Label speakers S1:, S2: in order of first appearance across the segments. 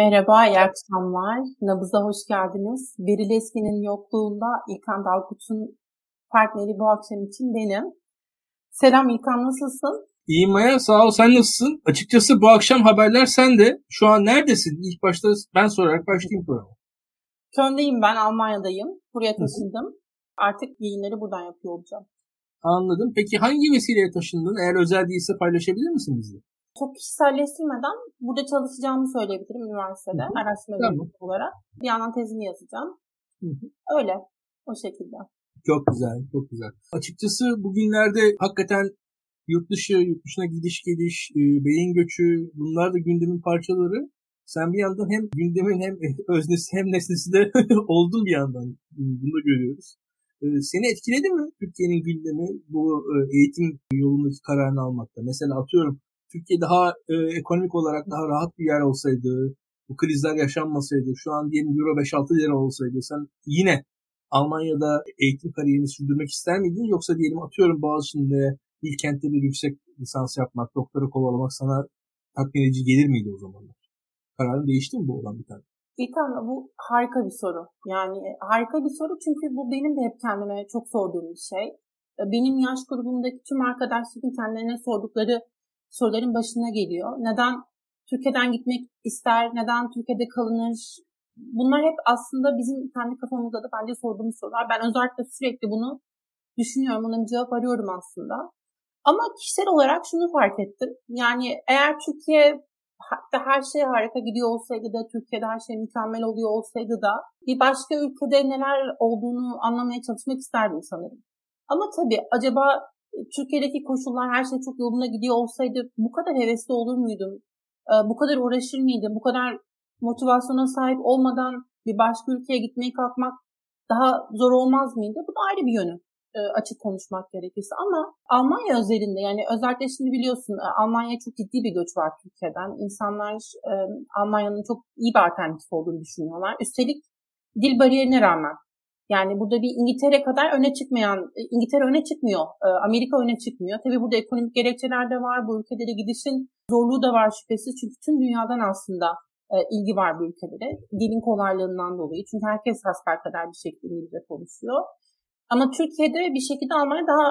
S1: Merhaba, iyi akşamlar. Nabız'a hoş geldiniz. Beril Eski'nin yokluğunda İlkan Dalkut'un partneri bu akşam için benim. Selam İlkan, nasılsın?
S2: İyiyim Maya, sağ ol. Sen nasılsın? Açıkçası bu akşam haberler sende. Şu an neredesin? İlk başta ben sorarak başlayayım programı.
S1: Köln'deyim ben, Almanya'dayım. Buraya taşındım. Artık yayınları buradan yapıyor olacağım.
S2: Anladım. Peki hangi vesileyle taşındın? Eğer özel değilse paylaşabilir misin bizle?
S1: Çok kişiselleştirmeden burada çalışacağımı söyleyebilirim üniversitede. Hı-hı. Araştırma tamam. olarak. Bir yandan tezini yazacağım. Hı-hı. Öyle. O şekilde.
S2: Çok güzel, çok güzel. Açıkçası bugünlerde hakikaten yurt dışı, yurt dışına gidiş geliş, e, beyin göçü bunlar da gündemin parçaları. Sen bir yandan hem gündemin hem öznesi hem nesnesi de oldun bir yandan. Bunu da görüyoruz. E, seni etkiledi mi Türkiye'nin gündemi bu e, eğitim yolundaki kararını almakta? Mesela atıyorum Türkiye daha e, ekonomik olarak daha rahat bir yer olsaydı, bu krizler yaşanmasaydı, şu an diyelim Euro 5-6 lira olsaydı sen yine Almanya'da eğitim kariyerini sürdürmek ister miydin? Yoksa diyelim atıyorum Boğaziçi'nde Bilkent'te bir yüksek lisans yapmak, doktora kovalamak sana tatmin edici gelir miydi o zamanlar? Kararın değişti mi bu olan bir tane?
S1: İlkan bu harika bir soru. Yani harika bir soru çünkü bu benim de hep kendime çok sorduğum bir şey. Benim yaş grubumdaki tüm arkadaşlarım kendilerine sordukları soruların başına geliyor. Neden Türkiye'den gitmek ister, neden Türkiye'de kalınır? Bunlar hep aslında bizim kendi kafamızda da bence sorduğumuz sorular. Ben özellikle sürekli bunu düşünüyorum, buna bir cevap arıyorum aslında. Ama kişisel olarak şunu fark ettim. Yani eğer Türkiye hatta her şey harika gidiyor olsaydı da Türkiye'de her şey mükemmel oluyor olsaydı da bir başka ülkede neler olduğunu anlamaya çalışmak isterdim sanırım. Ama tabii acaba Türkiye'deki koşullar her şey çok yoluna gidiyor olsaydı bu kadar hevesli olur muydum? Ee, bu kadar uğraşır mıydım? Bu kadar motivasyona sahip olmadan bir başka ülkeye gitmeye kalkmak daha zor olmaz mıydı? Bu da ayrı bir yönü e, açık konuşmak gerekirse. Ama Almanya özelinde yani özellikle şimdi biliyorsun e, Almanya'ya çok ciddi bir göç var Türkiye'den. İnsanlar e, Almanya'nın çok iyi bir alternatif olduğunu düşünüyorlar. Üstelik dil bariyerine rağmen yani burada bir İngiltere kadar öne çıkmayan, e, İngiltere öne çıkmıyor, e, Amerika öne çıkmıyor. Tabii burada ekonomik gerekçeler de var, bu ülkelere gidişin zorluğu da var şüphesiz. Çünkü tüm dünyadan aslında e, ilgi var bu ülkelere. Dilin kolaylığından dolayı. Çünkü herkes kadar bir şekilde İngilizce konuşuyor. Ama Türkiye'de bir şekilde Almanya daha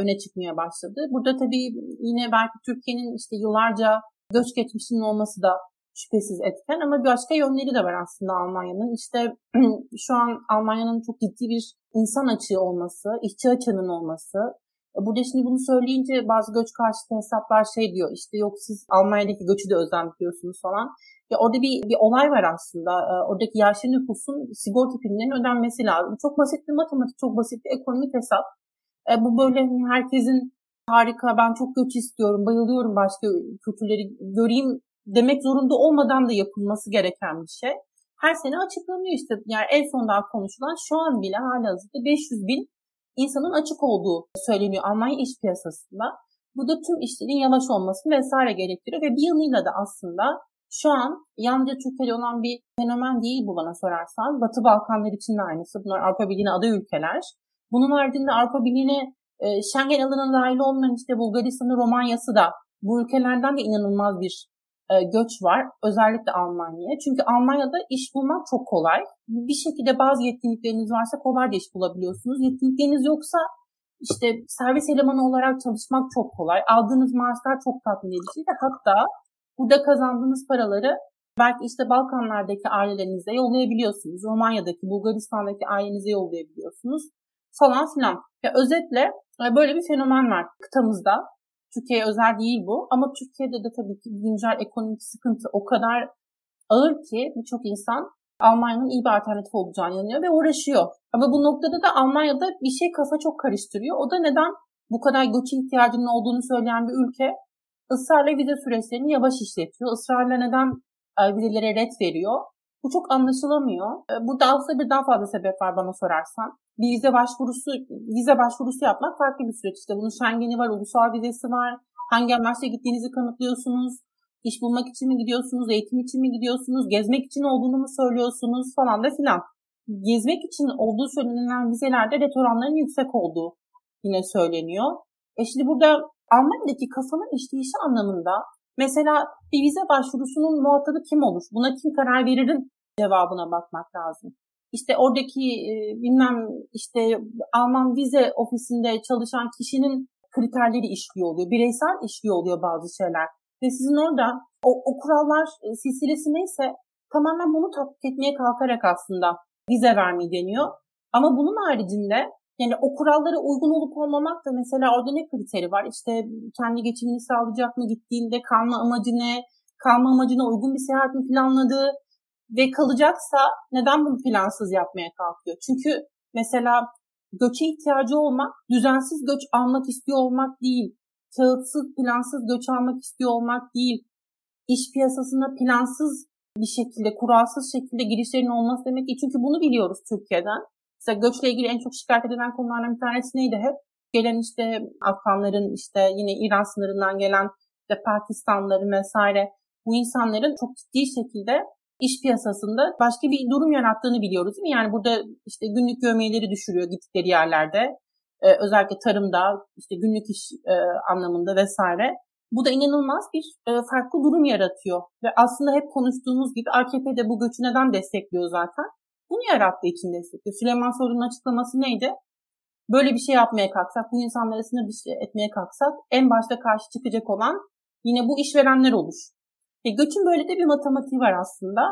S1: öne çıkmaya başladı. Burada tabii yine belki Türkiye'nin işte yıllarca göç geçmişinin olması da şüphesiz etken ama başka yönleri de var aslında Almanya'nın. İşte şu an Almanya'nın çok ciddi bir insan açığı olması, işçi açığının olması. Burada şimdi bunu söyleyince bazı göç karşıtı hesaplar şey diyor işte yok siz Almanya'daki göçü de özlemliyorsunuz falan. Ya orada bir, bir olay var aslında. E, oradaki yaşlı nüfusun sigorta primlerinin ödenmesi lazım. Çok basit bir matematik, çok basit bir ekonomik hesap. E, bu böyle herkesin harika ben çok göç istiyorum, bayılıyorum başka kültürleri göreyim demek zorunda olmadan da yapılması gereken bir şey. Her sene açıklanıyor işte. Yani en son daha konuşulan şu an bile hala hazırda 500 bin insanın açık olduğu söyleniyor Almanya iş piyasasında. Bu da tüm işlerin yavaş olmasını vesaire gerektiriyor ve bir yanıyla da aslında şu an yalnızca Türkiye'de olan bir fenomen değil bu bana sorarsan. Batı Balkanlar için de aynısı. Bunlar Avrupa Birliği'ne aday ülkeler. Bunun haricinde Avrupa Birliği'ne e, Schengen alanına dahil olmayan işte Bulgaristan'ı, Romanya'sı da bu ülkelerden de inanılmaz bir göç var. Özellikle Almanya'ya. Çünkü Almanya'da iş bulmak çok kolay. Bir şekilde bazı yetkinlikleriniz varsa kolayca iş bulabiliyorsunuz. Yetkinlikleriniz yoksa işte servis elemanı olarak çalışmak çok kolay. Aldığınız maaşlar çok tatmin edici hatta burada kazandığınız paraları belki işte Balkanlardaki ailelerinize yollayabiliyorsunuz. Romanya'daki, Bulgaristan'daki ailenize yollayabiliyorsunuz falan filan. Ya özetle e, böyle bir fenomen var kıtamızda. Türkiye özel değil bu ama Türkiye'de de tabii ki güncel ekonomik sıkıntı o kadar ağır ki birçok insan Almanya'nın iyi bir alternatif olacağını inanıyor ve uğraşıyor. Ama bu noktada da Almanya'da bir şey kafa çok karıştırıyor. O da neden bu kadar göçe ihtiyacının olduğunu söyleyen bir ülke ısrarla vize süreçlerini yavaş işletiyor. Israrla neden e, vizelere red veriyor? Bu çok anlaşılamıyor. E, burada aslında bir daha fazla sebep var bana sorarsan bir vize başvurusu vize başvurusu yapmak farklı bir süreç. İşte bunun Schengen'i var, ulusal vizesi var. Hangi amaçla gittiğinizi kanıtlıyorsunuz. İş bulmak için mi gidiyorsunuz, eğitim için mi gidiyorsunuz, gezmek için olduğunu mu söylüyorsunuz falan da filan. Gezmek için olduğu söylenilen vizelerde ret oranlarının yüksek olduğu yine söyleniyor. E şimdi burada Almanya'daki kafanın işleyişi anlamında Mesela bir vize başvurusunun muhatabı kim olur? Buna kim karar veririn cevabına bakmak lazım. İşte oradaki e, bilmem işte Alman vize ofisinde çalışan kişinin kriterleri işliyor oluyor. Bireysel işliyor oluyor bazı şeyler. Ve sizin orada o, o kurallar e, silsilesi neyse tamamen bunu tatbik etmeye kalkarak aslında vize vermeyi deniyor. Ama bunun haricinde yani o kurallara uygun olup olmamak da mesela orada ne kriteri var? İşte kendi geçimini sağlayacak mı gittiğinde kalma amacı ne? Kalma amacına uygun bir seyahat mi planladığı ve kalacaksa neden bunu plansız yapmaya kalkıyor? Çünkü mesela göçe ihtiyacı olmak, düzensiz göç almak istiyor olmak değil, kağıtsız, plansız göç almak istiyor olmak değil, iş piyasasına plansız bir şekilde, kuralsız şekilde girişlerin olması demek değil. Çünkü bunu biliyoruz Türkiye'den. Mesela göçle ilgili en çok şikayet edilen konulardan bir tanesi neydi hep? Gelen işte Afganların işte yine İran sınırından gelen işte Pakistanlıların vesaire bu insanların çok ciddi şekilde iş piyasasında başka bir durum yarattığını biliyoruz değil mi? Yani burada işte günlük gömeleri düşürüyor gittikleri yerlerde. Ee, özellikle tarımda, işte günlük iş e, anlamında vesaire. Bu da inanılmaz bir e, farklı durum yaratıyor. Ve aslında hep konuştuğumuz gibi AKP de bu göçü neden destekliyor zaten? Bunu yarattığı için destekliyor. Süleyman Soylu'nun açıklaması neydi? Böyle bir şey yapmaya kalksak, bu insanlara sınır dışı etmeye kalksak en başta karşı çıkacak olan yine bu işverenler olur. E, göçün böyle de bir matematiği var aslında.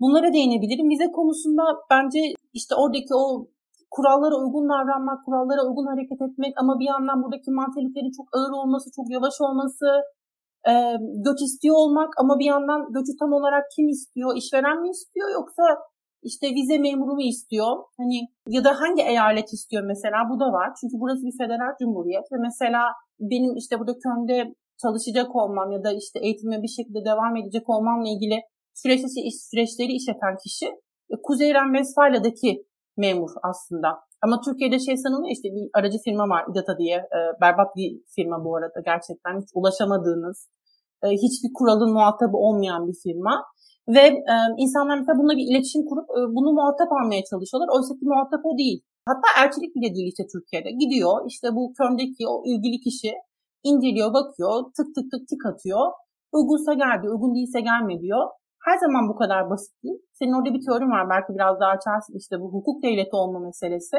S1: Bunlara değinebilirim. Vize konusunda bence işte oradaki o kurallara uygun davranmak, kurallara uygun hareket etmek ama bir yandan buradaki mantalitenin çok ağır olması, çok yavaş olması, e, göç istiyor olmak ama bir yandan göçü tam olarak kim istiyor? İşveren mi istiyor yoksa işte vize memuru mu istiyor? Hani ya da hangi eyalet istiyor mesela? Bu da var. Çünkü burası bir federal cumhuriyet ve mesela benim işte burada Köln'de çalışacak olmam ya da işte eğitime bir şekilde devam edecek olmamla ilgili süreçleri, süreçleri işleten kişi e, Kuzey Ren Westfalia'daki memur aslında. Ama Türkiye'de şey sanılıyor işte bir aracı firma var İDATA diye. E, berbat bir firma bu arada gerçekten. Hiç ulaşamadığınız, e, hiçbir kuralın muhatabı olmayan bir firma. Ve e, insanlar mesela bununla bir iletişim kurup e, bunu muhatap almaya çalışıyorlar. Oysa ki muhatap o değil. Hatta elçilik bile değil işte Türkiye'de. Gidiyor işte bu Köln'deki o ilgili kişi inceliyor, bakıyor, tık tık tık tik atıyor. Uygunsa gel diyor, uygun değilse gelme diyor. Her zaman bu kadar basit değil. Senin orada bir teorin var belki biraz daha açarsın işte bu hukuk devleti olma meselesi.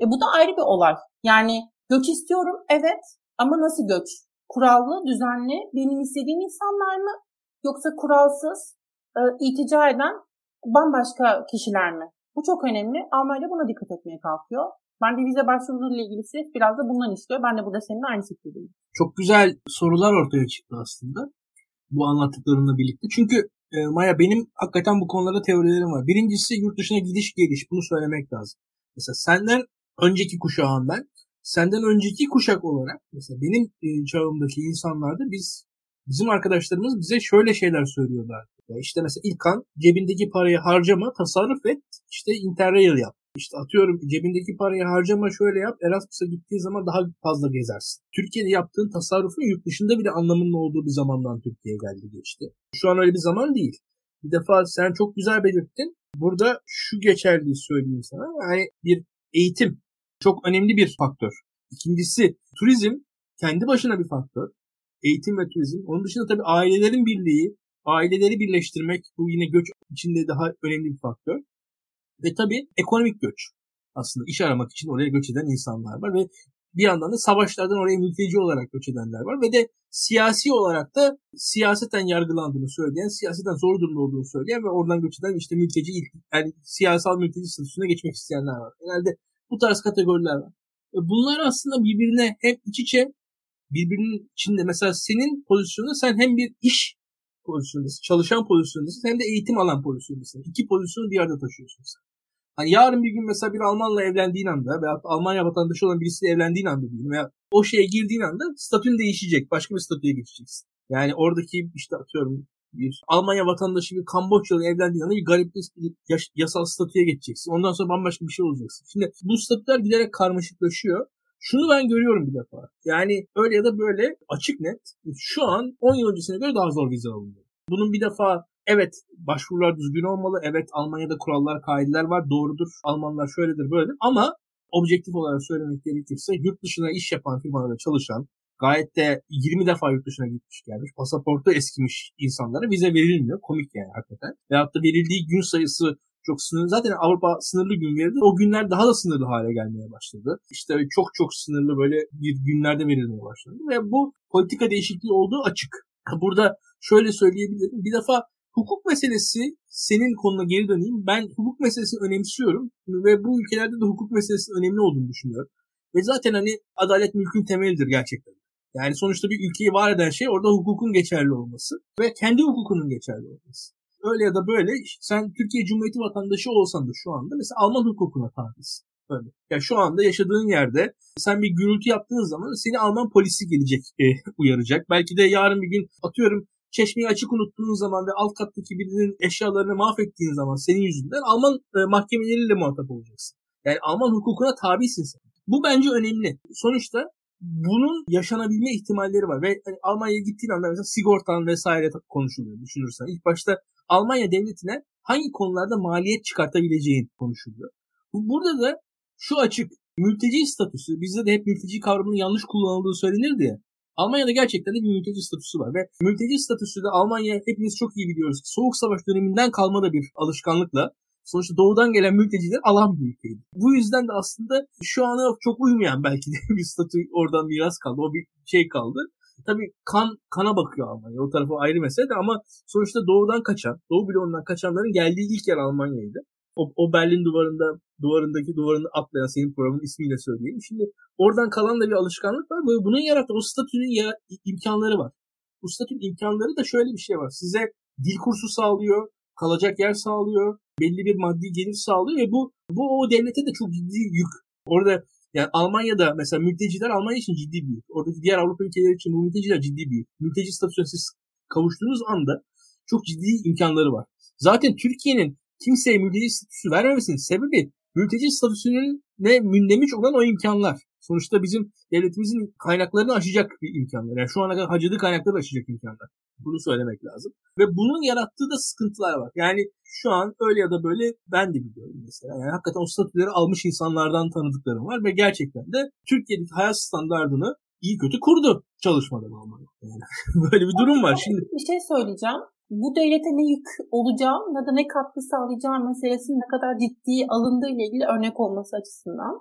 S1: E bu da ayrı bir olay. Yani göç istiyorum evet ama nasıl göç? Kurallı, düzenli, benim istediğim insanlar mı? Yoksa kuralsız, e, eden bambaşka kişiler mi? Bu çok önemli. Almanya buna dikkat etmeye kalkıyor. Ben de vize başvurularıyla ilgili süreç biraz da bundan işliyor. Ben de burada seninle aynı fikirdeyim.
S2: Çok güzel sorular ortaya çıktı aslında bu anlattıklarınla birlikte. Çünkü e, Maya benim hakikaten bu konularda teorilerim var. Birincisi yurt dışına gidiş geliş. Bunu söylemek lazım. Mesela senden önceki kuşağım ben. Senden önceki kuşak olarak mesela benim e, çağımdaki insanlarda biz bizim arkadaşlarımız bize şöyle şeyler söylüyorlar. İşte mesela İlkan cebindeki parayı harcama, tasarruf et, işte interrail yap. İşte atıyorum cebindeki parayı harcama şöyle yap. Erasmus'a gittiği zaman daha fazla gezersin. Türkiye'de yaptığın tasarrufun yurt dışında bile anlamının olduğu bir zamandan Türkiye'ye geldi geçti. Şu an öyle bir zaman değil. Bir defa sen çok güzel belirttin. Burada şu geçerliği söyleyeyim sana. Yani bir eğitim çok önemli bir faktör. İkincisi turizm kendi başına bir faktör. Eğitim ve turizm. Onun dışında tabii ailelerin birliği, aileleri birleştirmek bu yine göç içinde daha önemli bir faktör. Ve tabii ekonomik göç. Aslında iş aramak için oraya göç eden insanlar var ve bir yandan da savaşlardan oraya mülteci olarak göç edenler var ve de siyasi olarak da siyaseten yargılandığını söyleyen, siyaseten zor durumda olduğunu söyleyen ve oradan göç eden işte mülteci, yani siyasal mülteci statüsüne geçmek isteyenler var. Genelde bu tarz kategoriler var. Bunlar aslında birbirine hem iç içe, birbirinin içinde mesela senin pozisyonunda sen hem bir iş pozisyondasın, çalışan pozisyondasın hem de eğitim alan pozisyondasın. İki pozisyonu bir arada taşıyorsun sen. Hani yarın bir gün mesela bir Almanla evlendiğin anda veya Almanya vatandaşı olan birisiyle evlendiğin anda diyelim veya o şeye girdiğin anda statün değişecek. Başka bir statüye geçeceksin. Yani oradaki işte atıyorum bir Almanya vatandaşı bir Kamboçyalı evlendiğin anda bir garip bir yasal statüye geçeceksin. Ondan sonra bambaşka bir şey olacaksın. Şimdi bu statüler giderek karmaşıklaşıyor. Şunu ben görüyorum bir defa. Yani öyle ya da böyle açık net şu an 10 yıl öncesine göre daha zor vize alınıyor. Bunun bir defa Evet başvurular düzgün olmalı. Evet Almanya'da kurallar, kaideler var. Doğrudur. Almanlar şöyledir, böyledir. Ama objektif olarak söylemek gerekirse yurt dışına iş yapan firmalarda çalışan, Gayet de 20 defa yurt dışına gitmiş gelmiş. Pasaportu eskimiş insanlara vize verilmiyor. Komik yani hakikaten. Veyahut da verildiği gün sayısı çok sınırlı. Zaten Avrupa sınırlı gün verildi. O günler daha da sınırlı hale gelmeye başladı. İşte çok çok sınırlı böyle bir günlerde verilmeye başladı. Ve bu politika değişikliği olduğu açık. Burada şöyle söyleyebilirim. Bir defa hukuk meselesi senin konuna geri döneyim. Ben hukuk meselesini önemsiyorum ve bu ülkelerde de hukuk meselesinin önemli olduğunu düşünüyorum. Ve zaten hani adalet mülkün temelidir gerçekten. Yani sonuçta bir ülkeyi var eden şey orada hukukun geçerli olması ve kendi hukukunun geçerli olması. Öyle ya da böyle sen Türkiye Cumhuriyeti vatandaşı olsan da şu anda mesela Alman hukukuna tabisin. Öyle. Ya şu anda yaşadığın yerde sen bir gürültü yaptığın zaman seni Alman polisi gelecek e, uyaracak. Belki de yarın bir gün atıyorum çeşmeyi açık unuttuğun zaman ve alt kattaki birinin eşyalarını mahvettiğin zaman senin yüzünden Alman e, mahkemeleriyle muhatap olacaksın. Yani Alman hukukuna tabisin sen. Bu bence önemli. Sonuçta bunun yaşanabilme ihtimalleri var. Ve hani Almanya'ya gittiğin anda mesela sigortan vesaire konuşuluyor düşünürsen. İlk başta Almanya devletine hangi konularda maliyet çıkartabileceğin konuşuluyor. Burada da şu açık mülteci statüsü bizde de hep mülteci kavramının yanlış kullanıldığı söylenirdi ya. Almanya'da gerçekten de bir mülteci statüsü var ve mülteci statüsü de Almanya hepimiz çok iyi biliyoruz Soğuk Savaş döneminden kalma da bir alışkanlıkla sonuçta doğudan gelen mülteciler alan bir ülkeydi. Bu yüzden de aslında şu ana çok uymayan belki de bir statü oradan miras kaldı. O bir şey kaldı. Tabii kan kana bakıyor Almanya. O tarafı ayrı mesele de ama sonuçta doğudan kaçan, doğu bloğundan kaçanların geldiği ilk yer Almanya'ydı. O, o Berlin duvarında duvarındaki duvarını atlayan senin programın ismiyle söyleyeyim. Şimdi oradan kalan da bir alışkanlık var. Böyle bunun yarattığı o statünün ya, imkanları var. Bu statünün imkanları da şöyle bir şey var. Size dil kursu sağlıyor, kalacak yer sağlıyor, belli bir maddi gelir sağlıyor ve bu bu o devlete de çok ciddi yük. Orada yani Almanya'da mesela mülteciler Almanya için ciddi bir yük. Oradaki diğer Avrupa ülkeleri için bu mülteciler ciddi bir yük. Mülteci statüsüne siz kavuştuğunuz anda çok ciddi imkanları var. Zaten Türkiye'nin kimseye mülteci statüsü vermemesinin sebebi mülteci statüsünün ne mündemiş olan o imkanlar. Sonuçta bizim devletimizin kaynaklarını aşacak bir imkanlar. Yani şu ana kadar harcadığı kaynakları aşacak imkanlar. Bunu söylemek lazım. Ve bunun yarattığı da sıkıntılar var. Yani şu an öyle ya da böyle ben de biliyorum mesela. Yani hakikaten o statüleri almış insanlardan tanıdıklarım var ve gerçekten de Türkiye'deki hayat standartını iyi kötü kurdu çalışmadan olmalı. Yani böyle bir durum var. Şimdi
S1: bir şey söyleyeceğim. Bu devlete ne yük olacağı ya da ne katkı sağlayacağı meselesinin ne kadar ciddi alındığı ile ilgili örnek olması açısından.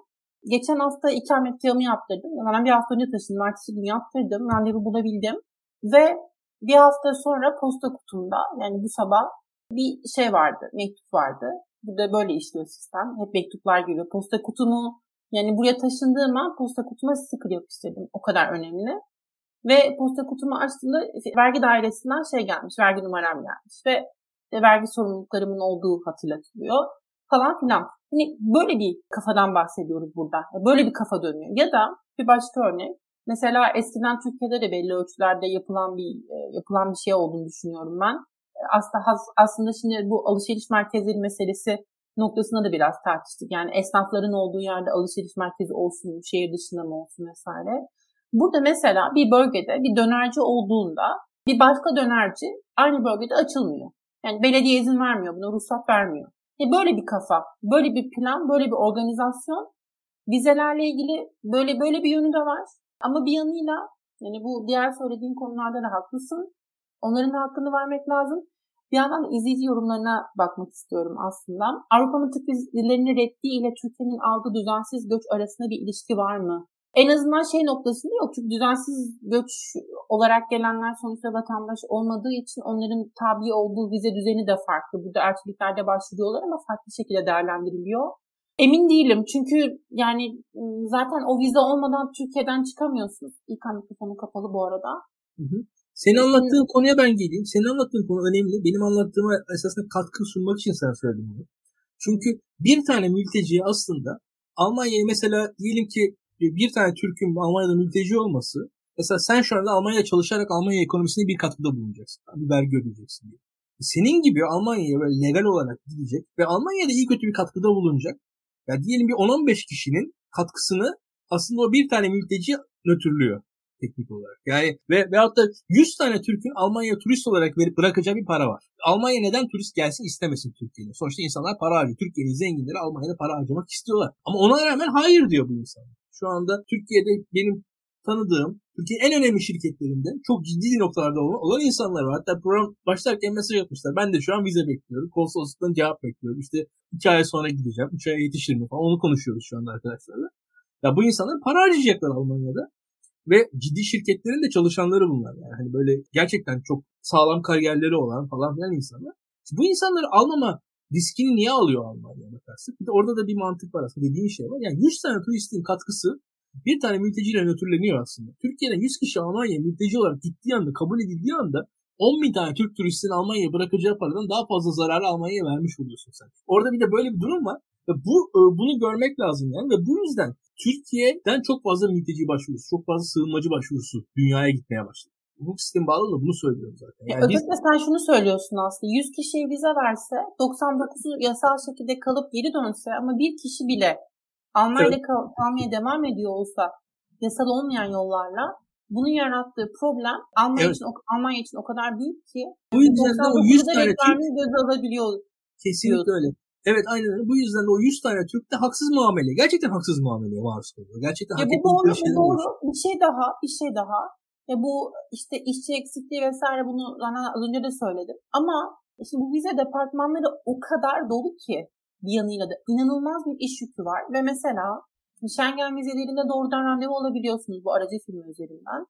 S1: Geçen hafta ikametgahımı yaptırdım. Yani bir hafta önce taşındım. Ertesi gün yaptırdım. Randevu bulabildim. Ve bir hafta sonra posta kutumda yani bu sabah bir şey vardı, mektup vardı. Burada böyle işliyor sistem. Hep mektuplar geliyor. Posta kutumu yani buraya taşındığım an posta kutuma sticker yapıştırdım. O kadar önemli. Ve posta kutumu açtığımda vergi dairesinden şey gelmiş, vergi numaram gelmiş ve vergi sorumluluklarımın olduğu hatırlatılıyor falan filan. Hani böyle bir kafadan bahsediyoruz burada. Böyle bir kafa dönüyor. Ya da bir başka örnek. Mesela eskiden Türkiye'de de belli ölçülerde yapılan bir e, yapılan bir şey olduğunu düşünüyorum ben. E, aslında aslında şimdi bu alışveriş merkezleri meselesi noktasında da biraz tartıştık. Yani esnafların olduğu yerde alışveriş merkezi olsun, şehir dışında mı olsun vesaire. Burada mesela bir bölgede bir dönerci olduğunda bir başka dönerci aynı bölgede açılmıyor. Yani belediye izin vermiyor, buna ruhsat vermiyor. E böyle bir kafa, böyle bir plan, böyle bir organizasyon vizelerle ilgili böyle böyle bir yönü de var. Ama bir yanıyla yani bu diğer söylediğin konularda da haklısın. Onların hakkını vermek lazım. Bir yandan da izleyici yorumlarına bakmak istiyorum aslında. Avrupa'nın tıp vizelerinin reddi ile Türkiye'nin aldığı düzensiz göç arasında bir ilişki var mı? En azından şey noktasında yok. Çünkü düzensiz göç olarak gelenler sonuçta vatandaş olmadığı için onların tabi olduğu vize düzeni de farklı. Burada elçiliklerde başvuruyorlar ama farklı şekilde değerlendiriliyor. Emin değilim çünkü yani zaten o vize olmadan Türkiye'den çıkamıyorsunuz. İlk mikrofonu kapalı bu arada.
S2: Hı hı. Senin anlattığın konuya ben geleyim. Senin anlattığın konu önemli. Benim anlattığıma esasında katkı sunmak için sen söyledim bunu. Çünkü bir tane mülteci aslında Almanya'ya mesela diyelim ki bir tane Türk'ün Almanya'da mülteci olması mesela sen şu anda Almanya'da çalışarak Almanya ekonomisine bir katkıda bulunacaksın. Bir vergi ödeyeceksin diye. Senin gibi Almanya'ya böyle legal olarak gidecek ve Almanya'da iyi kötü bir katkıda bulunacak ya diyelim bir 10-15 kişinin katkısını aslında o bir tane mülteci nötrlüyor teknik olarak. Yani ve veyahut da 100 tane Türk'ün Almanya turist olarak verip bırakacağı bir para var. Almanya neden turist gelsin istemesin Türkiye'de? Sonuçta insanlar para harcıyor. Türkiye'nin zenginleri Almanya'da para harcamak istiyorlar. Ama ona rağmen hayır diyor bu insanlar. Şu anda Türkiye'de benim tanıdığım Türkiye'nin en önemli şirketlerinde çok ciddi noktalarda olan, olan insanlar var. Hatta program başlarken mesaj atmışlar. Ben de şu an vize bekliyorum. Konsolosluktan cevap bekliyorum. İşte iki ay sonra gideceğim. Üç aya yetişir mi falan. Onu konuşuyoruz şu anda arkadaşlarla. Ya bu insanlar para harcayacaklar Almanya'da. Ve ciddi şirketlerin de çalışanları bunlar. Yani hani böyle gerçekten çok sağlam kariyerleri olan falan filan insanlar. Bu insanları almama riskini niye alıyor Almanya bakarsak? Bir de orada da bir mantık var aslında dediğin şey var. Yani 100 tane turistin katkısı bir tane mülteciyle nötrleniyor aslında. Türkiye'den 100 kişi Almanya'ya mülteci olarak gittiği anda, kabul edildiği anda 10 bin tane Türk turistin Almanya'ya bırakacağı paradan daha fazla zararı Almanya'ya vermiş oluyorsun sen. Orada bir de böyle bir durum var. Ve bu e, bunu görmek lazım yani ve bu yüzden Türkiye'den çok fazla mülteci başvurusu, çok fazla sığınmacı başvurusu dünyaya gitmeye başladı. Hukuk sistemi bağlı da bunu söylüyorum zaten.
S1: Yani Özetle biz... sen şunu söylüyorsun aslında. 100 kişiye vize verse 99'u yasal şekilde kalıp geri dönse ama bir kişi bile Almanya'da kal- kalmaya devam ediyor olsa yasal olmayan yollarla bunun yarattığı problem Almanya evet. için Almanya için o kadar büyük ki
S2: bu yüzden de o 100 tane Türk
S1: göz alabiliyor.
S2: Kesinlikle öyle. Evet aynen öyle. Bu yüzden de o 100 tane Türk de haksız muamele. Gerçekten haksız muameleye maruz kalıyor. Gerçekten
S1: ya hak bu doğru, bu doğru. Bir şey daha, bir şey daha. E bu işte işçi eksikliği vesaire bunu zaten az önce de söyledim. Ama işte bu vize departmanları o kadar dolu ki bir yanıyla da inanılmaz bir iş yükü var. Ve mesela Schengen vizelerinde doğrudan randevu alabiliyorsunuz bu aracı firma üzerinden.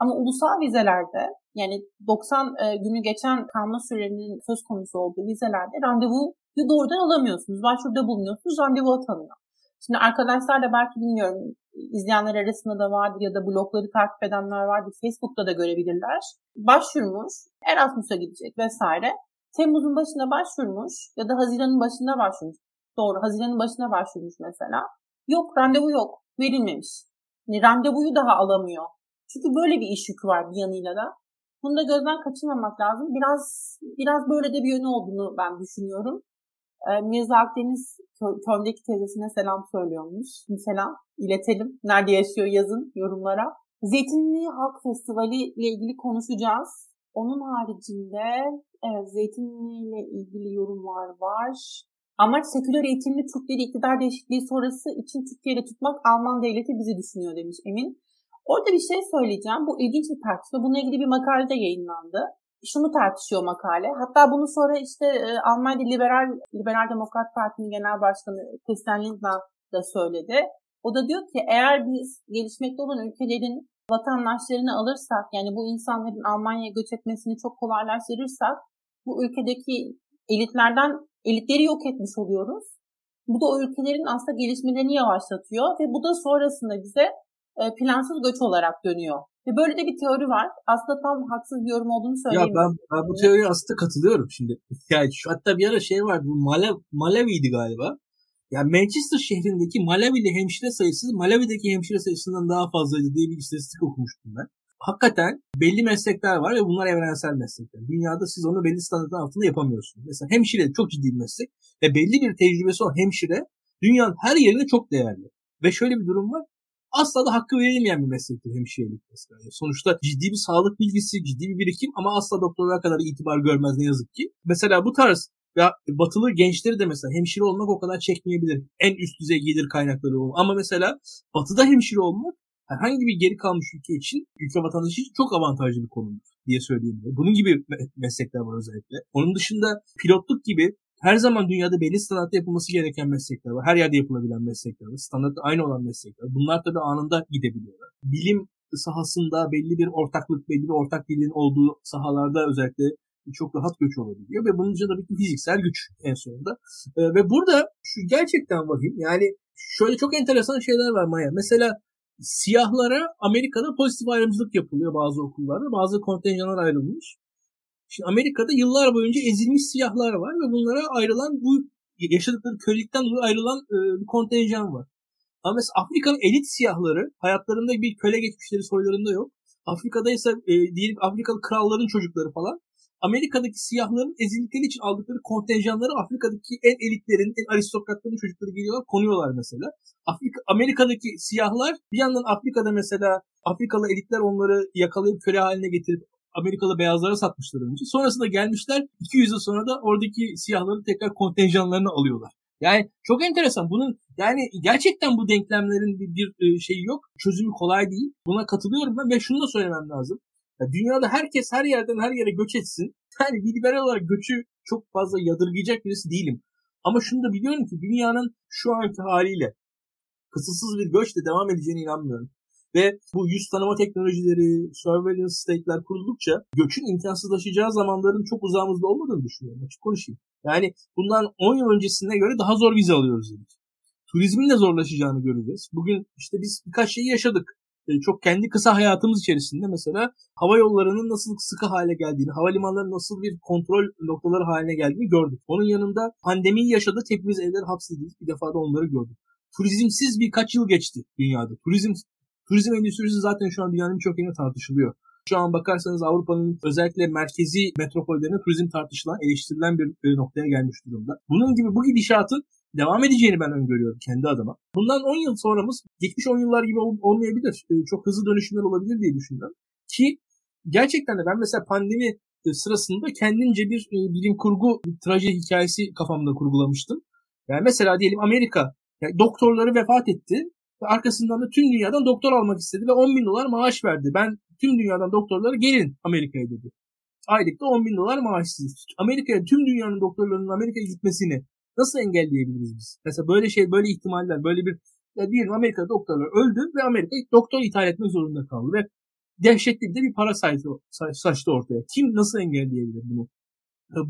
S1: Ama ulusal vizelerde yani 90 e, günü geçen kalma sürenin söz konusu olduğu vizelerde randevuyu doğrudan alamıyorsunuz. Başvuruda bulunuyorsunuz, randevu atanıyor. Şimdi arkadaşlar da belki bilmiyorum izleyenler arasında da vardır ya da blogları takip edenler vardır. Facebook'ta da görebilirler. Başvurmuş, Erasmus'a gidecek vesaire. Temmuz'un başına başvurmuş ya da Haziran'ın başında başvurmuş. Doğru, Haziran'ın başına başvurmuş mesela. Yok, randevu yok, verilmemiş. Yani randevuyu daha alamıyor. Çünkü böyle bir iş yükü var bir yanıyla da. Bunu da gözden kaçırmamak lazım. Biraz biraz böyle de bir yönü olduğunu ben düşünüyorum. Ee, Mirza Akdeniz Köln'deki teyzesine selam söylüyormuş. Şimdi selam iletelim. Nerede yaşıyor yazın yorumlara. Zeytinli Halk Festivali ile ilgili konuşacağız. Onun haricinde evet, Zeytinli ile ilgili yorumlar var. Amaç seküler eğitimli Türkleri iktidar değişikliği sonrası için Türkiye'de tutmak Alman devleti bizi düşünüyor demiş Emin. Orada bir şey söyleyeceğim. Bu ilginç bir tartışma. Bununla ilgili bir makale de yayınlandı şunu tartışıyor makale. Hatta bunu sonra işte e, Almanya Liberal Liberal Demokrat Parti'nin genel başkanı Christian Lindner da söyledi. O da diyor ki eğer biz gelişmekte olan ülkelerin vatandaşlarını alırsak yani bu insanların Almanya'ya göç etmesini çok kolaylaştırırsak bu ülkedeki elitlerden elitleri yok etmiş oluyoruz. Bu da o ülkelerin aslında gelişmelerini yavaşlatıyor ve bu da sonrasında bize plansız göç olarak dönüyor. Ve böyle de bir teori var. Aslında tam haksız bir yorum olduğunu söyleyeyim.
S2: Ya ben, ben bu teoriye aslında katılıyorum şimdi. Yani şu, hatta bir ara şey var. Bu Malav, Malawi'ydi galiba. Yani Manchester şehrindeki Malawi'li hemşire sayısı Malawi'deki hemşire sayısından daha fazlaydı diye bir istatistik okumuştum ben. Hakikaten belli meslekler var ve bunlar evrensel meslekler. Dünyada siz onu belli standartın altında yapamıyorsunuz. Mesela hemşire çok ciddi bir meslek ve belli bir tecrübesi olan hemşire dünyanın her yerinde çok değerli. Ve şöyle bir durum var asla da hakkı verilmeyen bir meslektir hemşirelik mesela. Yani sonuçta ciddi bir sağlık bilgisi, ciddi bir birikim ama asla doktorlara kadar itibar görmez ne yazık ki. Mesela bu tarz ya batılı gençleri de mesela hemşire olmak o kadar çekmeyebilir. En üst düzey gelir kaynakları olmak. Ama mesela batıda hemşire olmak herhangi bir geri kalmış ülke için, ülke vatandaşı için çok avantajlı bir konumdur diye söyleyebilirim. Bunun gibi meslekler var özellikle. Onun dışında pilotluk gibi her zaman dünyada belli standartta yapılması gereken meslekler var. Her yerde yapılabilen meslekler var. Standartta aynı olan meslekler. Bunlar tabii anında gidebiliyorlar. Bilim sahasında belli bir ortaklık, belli bir ortak dilin olduğu sahalarda özellikle çok rahat göç olabiliyor ve bunun için tabii ki fiziksel güç en sonunda. Ee, ve burada şu gerçekten vahim yani şöyle çok enteresan şeyler var Maya. Mesela siyahlara Amerika'da pozitif ayrımcılık yapılıyor bazı okullarda. Bazı kontenjanlar ayrılmış. Şimdi Amerika'da yıllar boyunca ezilmiş siyahlar var ve bunlara ayrılan bu yaşadıkları kölelikten dolayı ayrılan e, bir kontenjan var. Ama mesela Afrika'nın elit siyahları hayatlarında bir köle geçmişleri soylarında yok. Afrika'da ise e, diyelim Afrikalı kralların çocukları falan. Amerika'daki siyahların ezildikleri için aldıkları kontenjanları Afrika'daki en elitlerin, en aristokratların çocukları geliyorlar, konuyorlar mesela. Afrika, Amerika'daki siyahlar bir yandan Afrika'da mesela Afrikalı elitler onları yakalayıp köle haline getirip Amerikalı beyazlara satmışlar önce. Sonrasında gelmişler 200 yıl sonra da oradaki siyahları tekrar kontenjanlarını alıyorlar. Yani çok enteresan. Bunun yani gerçekten bu denklemlerin bir, bir e, şeyi yok. Çözümü kolay değil. Buna katılıyorum ben ve şunu da söylemem lazım. Ya dünyada herkes her yerden her yere göç etsin. Yani bir liberal olarak göçü çok fazla yadırgayacak birisi değilim. Ama şunu da biliyorum ki dünyanın şu anki haliyle kısıtsız bir göçle devam edeceğine inanmıyorum. Ve bu yüz tanıma teknolojileri, surveillance state'ler kuruldukça göçün imkansızlaşacağı zamanların çok uzağımızda olmadığını düşünüyorum. Açık konuşayım. Yani bundan 10 yıl öncesine göre daha zor vize alıyoruz dedik. Turizmin de zorlaşacağını göreceğiz. Bugün işte biz birkaç şeyi yaşadık. E, çok kendi kısa hayatımız içerisinde mesela hava yollarının nasıl sıkı hale geldiğini, havalimanlarının nasıl bir kontrol noktaları haline geldiğini gördük. Onun yanında pandemiyi yaşadık, hepimiz evler hapsedildik. Bir defa da onları gördük. Turizmsiz birkaç yıl geçti dünyada. Turizm Turizm endüstrisi zaten şu an dünyanın birçok yerinde tartışılıyor. Şu an bakarsanız Avrupa'nın özellikle merkezi metropollerine turizm tartışılan, eleştirilen bir e, noktaya gelmiş durumda. Bunun gibi bu gidişatın devam edeceğini ben öngörüyorum kendi adıma. Bundan 10 yıl sonramız geçmiş 10 yıllar gibi olmayabilir. E, çok hızlı dönüşümler olabilir diye düşünüyorum. Ki gerçekten de ben mesela pandemi e, sırasında kendimce bir bilim kurgu bir trajedi hikayesi kafamda kurgulamıştım. Yani mesela diyelim Amerika yani doktorları vefat etti arkasından da tüm dünyadan doktor almak istedi ve 10 bin dolar maaş verdi. Ben tüm dünyadan doktorları gelin Amerika'ya dedi. Aylıkta 10 bin dolar maaş siz. Amerika'ya tüm dünyanın doktorlarının Amerika'ya gitmesini nasıl engelleyebiliriz biz? Mesela böyle şey, böyle ihtimaller, böyle bir ya diyelim Amerika'da doktorlar öldü ve Amerika doktor ithal etmek zorunda kaldı ve dehşetli bir de bir para saçtı ortaya. Kim nasıl engelleyebilir bunu?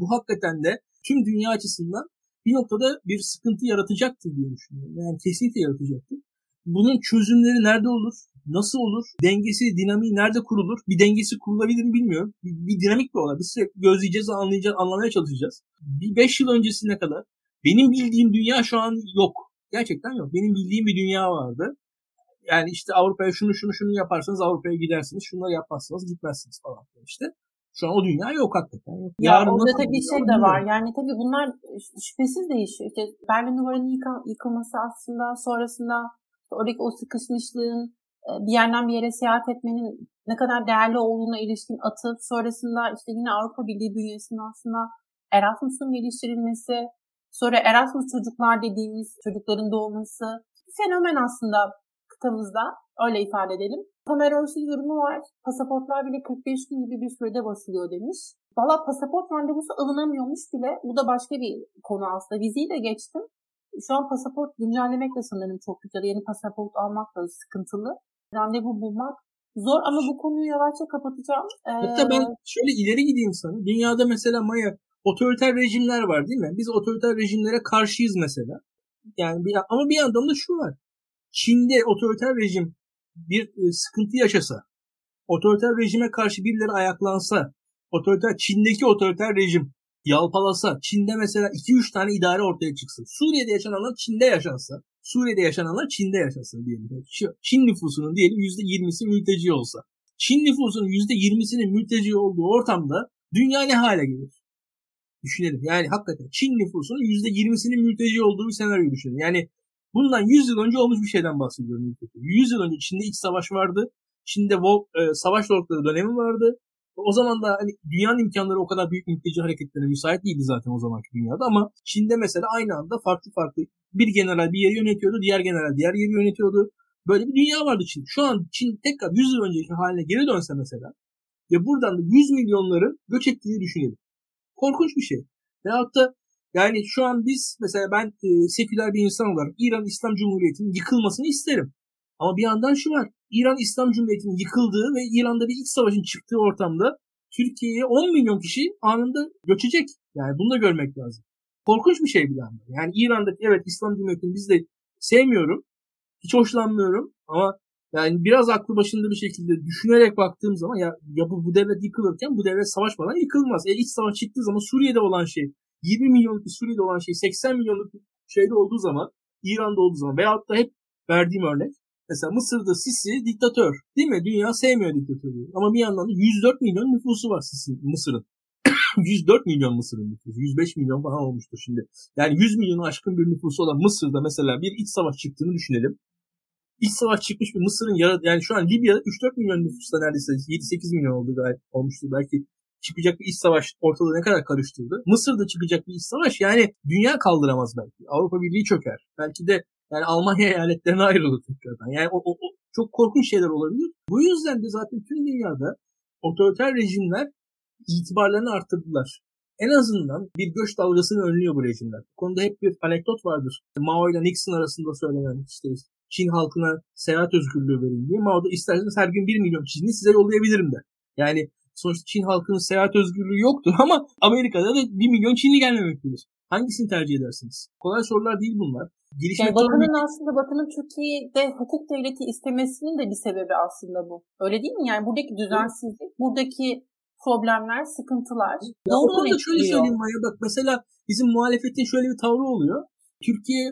S2: Bu hakikaten de tüm dünya açısından bir noktada bir sıkıntı yaratacaktır diye düşünüyorum. Yani kesinlikle yaratacaktır bunun çözümleri nerede olur? Nasıl olur? Dengesi, dinamiği nerede kurulur? Bir dengesi kurulabilir mi bilmiyorum. Bir, bir dinamik bir olay. Biz sürekli gözleyeceğiz, anlayacağız, anlamaya çalışacağız. Bir beş yıl öncesine kadar benim bildiğim dünya şu an yok. Gerçekten yok. Benim bildiğim bir dünya vardı. Yani işte Avrupa'ya şunu şunu şunu yaparsanız Avrupa'ya gidersiniz. Şunları yapmazsanız gitmezsiniz falan işte. Şu an o dünya yok hakikaten. Yok.
S1: Ya Yarın orada tabii şey de var. Yani tabii bunlar şüphesiz değişiyor. İşte Berlin Duvarı'nın yıkılması aslında sonrasında oradaki o sıkışmışlığın e, bir yerden bir yere seyahat etmenin ne kadar değerli olduğuna ilişkin atıp sonrasında işte yine Avrupa Birliği bünyesinde aslında Erasmus'un geliştirilmesi, sonra Erasmus çocuklar dediğimiz çocukların doğması fenomen aslında kıtamızda öyle ifade edelim. Tamer Örsil yorumu var. Pasaportlar bile 45 gün gibi bir sürede basılıyor demiş. Valla pasaport randevusu alınamıyormuş bile. Bu da başka bir konu aslında. Vizeyi de geçtim şu an pasaport güncellemek de sanırım çok güzel. Yeni pasaport almak da sıkıntılı. Randevu bulmak zor ama bu konuyu yavaşça kapatacağım.
S2: Ee... Hatta ben şöyle ileri gideyim sana. Dünyada mesela Maya otoriter rejimler var değil mi? Biz otoriter rejimlere karşıyız mesela. Yani bir, ama bir yandan da şu var. Çin'de otoriter rejim bir e, sıkıntı yaşasa, otoriter rejime karşı birileri ayaklansa, otoriter Çin'deki otoriter rejim yalpalasa, Çin'de mesela 2-3 tane idare ortaya çıksın. Suriye'de yaşananlar Çin'de yaşansa, Suriye'de yaşananlar Çin'de yaşasın diyelim. Çin nüfusunun diyelim %20'si mülteci olsa. Çin nüfusunun %20'sinin mülteci olduğu ortamda dünya ne hale gelir? Düşünelim. Yani hakikaten Çin nüfusunun %20'sinin mülteci olduğu bir senaryo düşünün. Yani bundan 100 yıl önce olmuş bir şeyden bahsediyorum. 100 yıl önce Çin'de iç savaş vardı. Çin'de e, savaş zorlukları dönemi vardı. O zaman da hani dünyanın imkanları o kadar büyük mülteci hareketlerine müsait değildi zaten o zamanki dünyada ama Çin'de mesela aynı anda farklı farklı bir general bir yeri yönetiyordu, diğer general diğer yeri yönetiyordu. Böyle bir dünya vardı Çin. Şu an Çin tekrar 100 yıl önceki haline geri dönse mesela ve buradan da 100 milyonların göç ettiğini düşünelim. Korkunç bir şey. Veyahut da yani şu an biz mesela ben e, seküler bir insan olarak İran İslam Cumhuriyeti'nin yıkılmasını isterim. Ama bir yandan şu var. İran İslam Cumhuriyeti'nin yıkıldığı ve İran'da bir iç savaşın çıktığı ortamda Türkiye'ye 10 milyon kişi anında göçecek. Yani bunu da görmek lazım. Korkunç bir şey bir yandan. Yani İran'daki evet İslam Cumhuriyeti'ni biz de sevmiyorum. Hiç hoşlanmıyorum ama yani biraz aklı başında bir şekilde düşünerek baktığım zaman ya, ya bu, bu devlet yıkılırken bu devlet savaşmadan yıkılmaz. E iç savaş çıktığı zaman Suriye'de olan şey 20 milyonluk bir Suriye'de olan şey 80 milyonluk bir şeyde olduğu zaman İran'da olduğu zaman veyahut da hep verdiğim örnek Mesela Mısır'da Sisi diktatör. Değil mi? Dünya sevmiyor diktatörü. Ama bir yandan da 104 milyon nüfusu var Sisi Mısır'ın. 104 milyon Mısır'ın nüfusu. 105 milyon falan olmuştur şimdi. Yani 100 milyon aşkın bir nüfusu olan Mısır'da mesela bir iç savaş çıktığını düşünelim. İç savaş çıkmış bir Mısır'ın yara yani şu an Libya'da 3-4 milyon nüfusta neredeyse 7-8 milyon oldu gayet olmuştur. Belki çıkacak bir iç savaş ortalığı ne kadar karıştırdı. Mısır'da çıkacak bir iç savaş yani dünya kaldıramaz belki. Avrupa Birliği çöker. Belki de yani Almanya eyaletlerine ayrılır tekrardan. Yani o, o, o çok korkunç şeyler olabilir. Bu yüzden de zaten tüm dünyada otoriter rejimler itibarlarını arttırdılar. En azından bir göç dalgasını önlüyor bu rejimler. Bu konuda hep bir anekdot vardır. Mao ile Nixon arasında söylenen işte Çin halkına seyahat özgürlüğü verin diye. Mao da isterseniz her gün 1 milyon Çinli size yollayabilirim de. Yani sonuçta Çin halkının seyahat özgürlüğü yoktur ama Amerika'da da 1 milyon Çinli gelmemektedir. Hangisini tercih edersiniz? Kolay sorular değil bunlar.
S1: Gelişmek yani Batı'nın aslında Batı'nın Türkiye'de hukuk devleti istemesinin de bir sebebi aslında bu. Öyle değil mi? Yani buradaki düzensizlik, buradaki problemler, sıkıntılar.
S2: Ya o konuda şöyle söyleyeyim Maya bak mesela bizim muhalefetin şöyle bir tavrı oluyor. Türkiye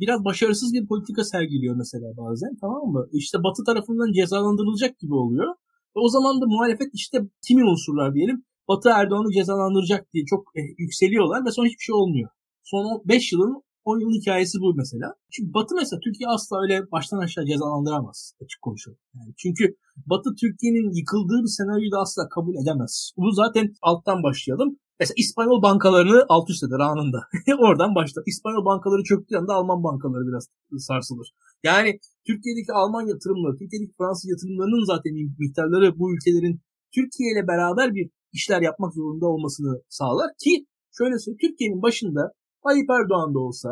S2: biraz başarısız bir politika sergiliyor mesela bazen tamam mı? İşte Batı tarafından cezalandırılacak gibi oluyor. Ve o zaman da muhalefet işte kimi unsurlar diyelim Batı Erdoğan'ı cezalandıracak diye çok e, yükseliyorlar ve sonra hiçbir şey olmuyor. Son 5 yılın 10 yıl hikayesi bu mesela. Çünkü Batı mesela Türkiye asla öyle baştan aşağı cezalandıramaz açık konuşalım. Yani çünkü Batı Türkiye'nin yıkıldığı bir senaryoyu da asla kabul edemez. Bu zaten alttan başlayalım. Mesela İspanyol bankalarını alt üst eder anında. Oradan başlar. İspanyol bankaları çöktüğü anda Alman bankaları biraz sarsılır. Yani Türkiye'deki Alman yatırımları, Türkiye'deki Fransız yatırımlarının zaten miktarları bu ülkelerin Türkiye ile beraber bir işler yapmak zorunda olmasını sağlar ki şöyle söyleyeyim Türkiye'nin başında Tayyip Erdoğan da olsa,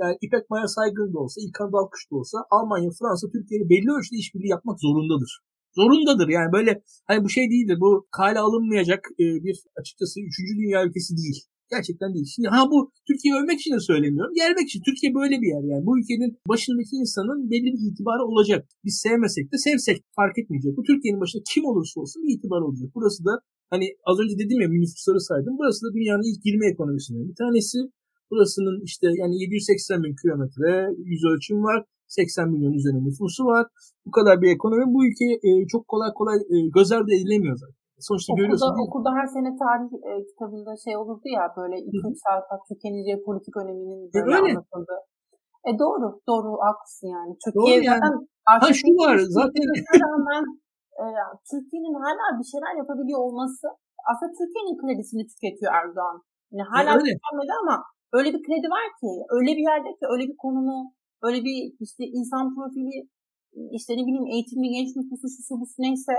S2: yani İpek Maya Saygın da olsa, İlkan Dalkış da olsa Almanya, Fransa, Türkiye'nin belli ölçüde işbirliği yapmak zorundadır. Zorundadır yani böyle hani bu şey değildir bu kale alınmayacak e, bir açıkçası 3. dünya ülkesi değil. Gerçekten değil. Şimdi ha bu Türkiye övmek için de söylemiyorum. Gelmek için. Türkiye böyle bir yer yani. Bu ülkenin başındaki insanın belli bir itibarı olacak. Biz sevmesek de sevsek fark etmeyecek. Bu Türkiye'nin başında kim olursa olsun bir itibar olacak. Burası da hani az önce dedim ya nüfusları saydım. Burası da dünyanın ilk 20 ekonomisinden bir tanesi. Burasının işte yani 780 bin kilometre yüz ölçüm var. 80 milyon üzerinde nüfusu var. Bu kadar bir ekonomi bu ülke e, çok kolay kolay e, göz ardı edilemiyor zaten.
S1: Sonuçta okulda, görüyorsun. Okulda her sene tarih e, kitabında şey olurdu ya böyle 2-3 sayfa Türkiye'nin jeopolitik öneminin e, böyle e, anlatıldı. E doğru, doğru haklısın yani. Türkiye doğru yani.
S2: ha şu var zaten.
S1: rağmen e, Türkiye'nin hala bir şeyler yapabiliyor olması aslında Türkiye'nin kredisini tüketiyor Erdoğan. Yani hala tükenmedi ama öyle bir kredi var ki, öyle bir yerde ki, öyle bir konumu, öyle bir işte insan profili, işte ne bileyim eğitimli genç nüfusu, şusu busu neyse.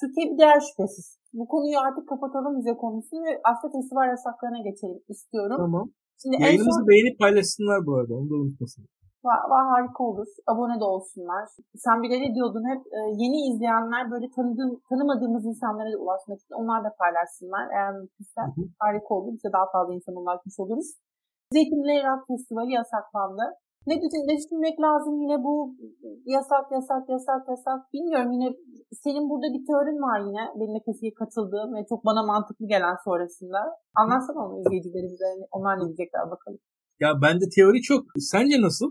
S1: Türkiye bir değer şüphesiz. Bu konuyu artık kapatalım bize konusunu ve Asya Festival yasaklarına geçelim istiyorum.
S2: Tamam. Şimdi Yayınımızı son... beğenip paylaşsınlar bu arada. Onu da unutmasın.
S1: Va, harika olur. Abone de olsunlar. Sen bile ne diyordun hep e, yeni izleyenler böyle tanıdığım, tanımadığımız insanlara da ulaşmak için onlar da paylaşsınlar. Eğer mümkünse harika olur. Bize daha fazla insan ulaşmış oluruz. Zeytinli Rock Festivali yasaklandı. Ne, ne düşünmek lazım yine bu yasak yasak yasak yasak bilmiyorum yine senin burada bir teorin var yine benimle kesinlikle katıldığım ve çok bana mantıklı gelen sonrasında. Anlatsana onu izleyicilerimize onlar ne diyecekler bakalım.
S2: Ya bende teori çok. Sence nasıl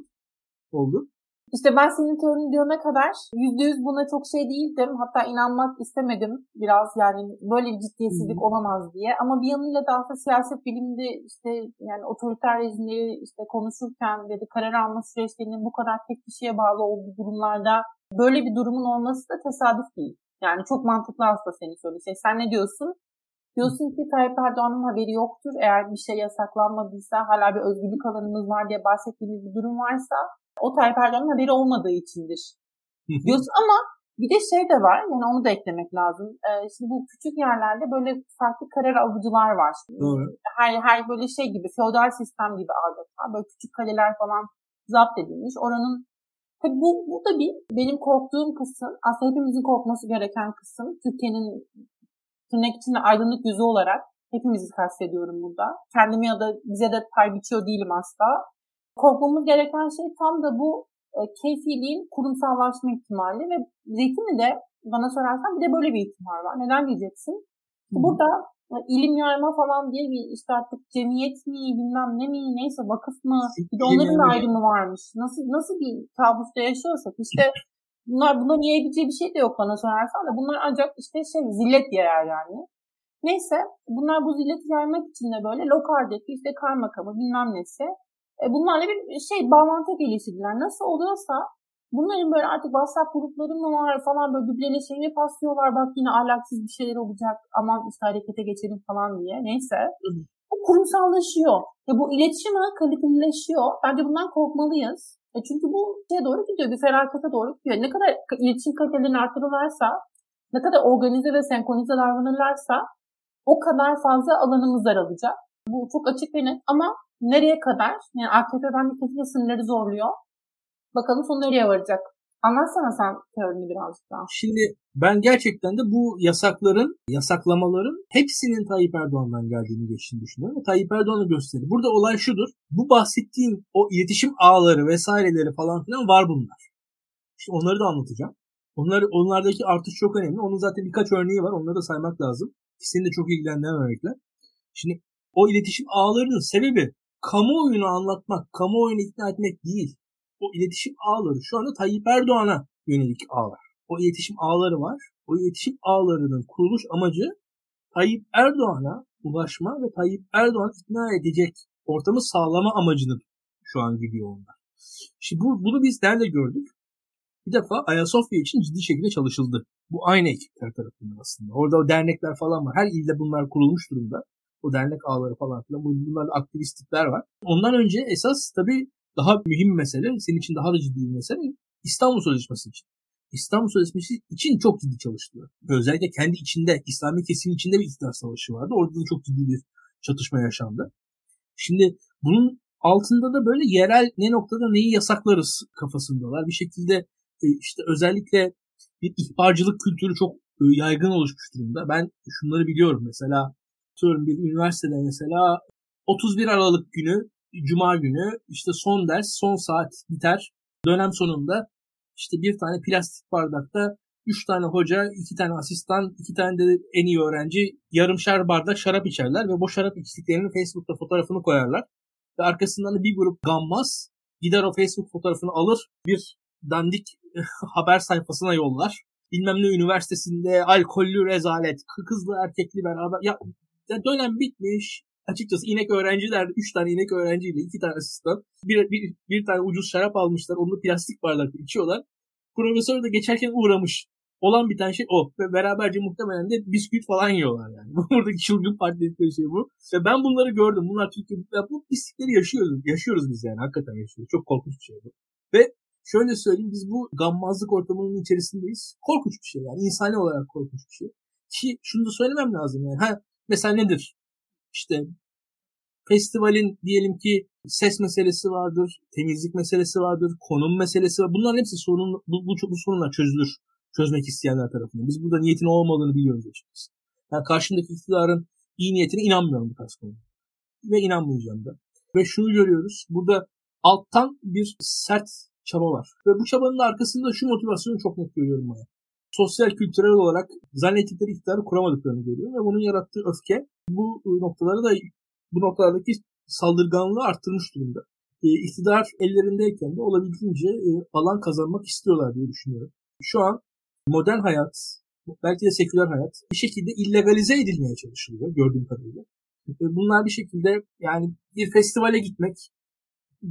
S2: oldu?
S1: İşte ben senin teorini diyene kadar yüzde yüz buna çok şey değildim. Hatta inanmak istemedim biraz yani böyle bir ciddiyetsizlik hmm. olamaz diye. Ama bir yanıyla da aslında siyaset biliminde işte yani otoriter rejimleri işte konuşurken ve de karar alma süreçlerinin bu kadar tek kişiye bağlı olduğu durumlarda böyle bir durumun olması da tesadüf değil. Yani çok mantıklı aslında senin söylediğin şey. Sen ne diyorsun? Diyorsun ki Tayyip Erdoğan'ın haberi yoktur. Eğer bir şey yasaklanmadıysa hala bir özgürlük alanımız var diye bahsettiğimiz bir durum varsa o Erdoğan'ın haberi olmadığı içindir. diyorsun ama bir de şey de var yani onu da eklemek lazım. Ee, şimdi bu küçük yerlerde böyle farklı karar alıcılar var. Doğru. Her, her böyle şey gibi feodal sistem gibi adeta böyle küçük kaleler falan zapt edilmiş. Oranın Tabii bu, bu da bir benim korktuğum kısım. Aslında hepimizin korkması gereken kısım. Türkiye'nin tırnak içinde aydınlık yüzü olarak hepimizi kastediyorum burada. Kendimi ya da bize de pay biçiyor değilim asla. Korkmamız gereken şey tam da bu e, keyfiliğin kurumsallaşma ihtimali ve zeytini de bana sorarsan bir de böyle bir ihtimal var. Neden diyeceksin? Hmm. Burada e, ilim yayma falan diye bir işte artık cemiyet mi bilmem ne mi neyse vakıf mı bir de onların da ayrımı varmış. Nasıl nasıl bir kabusta yaşıyorsak işte bunlar buna niyebileceği bir şey de yok bana sorarsan da bunlar ancak işte şey zillet yer yani. Neyse bunlar bu zilleti yaymak için de böyle lokaldeki işte kaymakamı bilmem nesi bunlarla bir şey bağlantı geliştirdiler. Nasıl oluyorsa Bunların böyle artık WhatsApp grupları mı var falan böyle birbirlerine şey mi paslıyorlar bak yine ahlaksız bir şeyler olacak aman işte harekete geçelim falan diye. Neyse. Bu kurumsallaşıyor. Ya bu iletişim ağı kalitelileşiyor. Bence bundan korkmalıyız. E çünkü bu şeye doğru gidiyor. Bir felakete doğru gidiyor. Ne kadar iletişim kalitelerini artırırlarsa, ne kadar organize ve senkronize davranırlarsa o kadar fazla alanımız daralacak. Bu çok açık ve net ama nereye kadar? Yani AKP bence kesinlikle sınırları zorluyor. Bakalım sonu nereye varacak? Anlatsana sen teorini birazcık daha.
S2: Şimdi ben gerçekten de bu yasakların, yasaklamaların hepsinin Tayyip Erdoğan'dan geldiğini geçtiğini düşünüyorum. Ve Tayyip Erdoğan'ı gösteriyor. Burada olay şudur. Bu bahsettiğim o iletişim ağları vesaireleri falan filan var bunlar. İşte onları da anlatacağım. Onlar, onlardaki artış çok önemli. Onun zaten birkaç örneği var. Onları da saymak lazım. İkisini de çok ilgilendiren örnekler. Şimdi o iletişim ağlarının sebebi kamuoyunu anlatmak, kamuoyunu ikna etmek değil o iletişim ağları şu anda Tayyip Erdoğan'a yönelik ağlar. O iletişim ağları var. O iletişim ağlarının kuruluş amacı Tayyip Erdoğan'a ulaşma ve Tayyip Erdoğan'ı ikna edecek ortamı sağlama amacını şu an gidiyor onlar. Şimdi bu, bunu biz nerede gördük? Bir defa Ayasofya için ciddi şekilde çalışıldı. Bu aynı ekipler tarafından aslında. Orada o dernekler falan var. Her ilde bunlar kurulmuş durumda. O dernek ağları falan filan. Bunlarda aktivistlikler var. Ondan önce esas tabii daha mühim mesele, senin için daha da ciddi bir mesele İstanbul Sözleşmesi için. İstanbul Sözleşmesi için çok ciddi çalıştılar. Özellikle kendi içinde, İslami kesim içinde bir iktidar savaşı vardı. Orada da çok ciddi bir çatışma yaşandı. Şimdi bunun altında da böyle yerel ne noktada neyi yasaklarız kafasındalar. Bir şekilde e, işte özellikle bir ihbarcılık kültürü çok e, yaygın oluşmuş durumda. Ben şunları biliyorum mesela diyorum bir üniversitede mesela 31 Aralık günü Cuma günü işte son ders, son saat biter. Dönem sonunda işte bir tane plastik bardakta üç tane hoca, iki tane asistan, iki tane de en iyi öğrenci yarımşar bardak şarap içerler ve bu şarap içtiklerinin Facebook'ta fotoğrafını koyarlar. Ve arkasından da bir grup gammaz gider o Facebook fotoğrafını alır bir dandik haber sayfasına yollar. Bilmem ne üniversitesinde alkollü rezalet, kızlı erkekli beraber ya dönem bitmiş açıkçası inek öğrenciler, üç tane inek öğrenciyle iki tane asistan bir, bir, bir tane ucuz şarap almışlar. Onu plastik bardakta içiyorlar. Profesör de geçerken uğramış. Olan bir tane şey o. Ve beraberce muhtemelen de bisküvit falan yiyorlar yani. Buradaki çılgın parti dedikleri şey bu. Ve ben bunları gördüm. Bunlar Türkiye'de bu pislikleri yaşıyoruz. Yaşıyoruz biz yani. Hakikaten yaşıyoruz. Çok korkunç bir şey bu. Ve şöyle söyleyeyim biz bu gammazlık ortamının içerisindeyiz. Korkunç bir şey yani. insani olarak korkunç bir şey. Ki şunu da söylemem lazım yani. Ha, mesela nedir? işte festivalin diyelim ki ses meselesi vardır, temizlik meselesi vardır, konum meselesi var. Bunların hepsi sorun, bu, bu, bu sorunlar çözülür. Çözmek isteyenler tarafından. Biz burada niyetin olmadığını biliyoruz açıkçası. Yani karşımdaki iktidarın iyi niyetine inanmıyorum bu tarz konuda. Ve inanmayacağım da. Ve şunu görüyoruz. Burada alttan bir sert çaba var. Ve bu çabanın arkasında şu motivasyonu çok net görüyorum ben. Sosyal kültürel olarak zannettikleri iktidarı kuramadıklarını görüyorum. Ve bunun yarattığı öfke bu noktaları da bu noktalardaki saldırganlığı arttırmış durumda. E, iktidar ellerindeyken de olabildiğince e, alan kazanmak istiyorlar diye düşünüyorum. Şu an modern hayat, belki de seküler hayat bir şekilde illegalize edilmeye çalışılıyor gördüğüm kadarıyla. E, bunlar bir şekilde yani bir festivale gitmek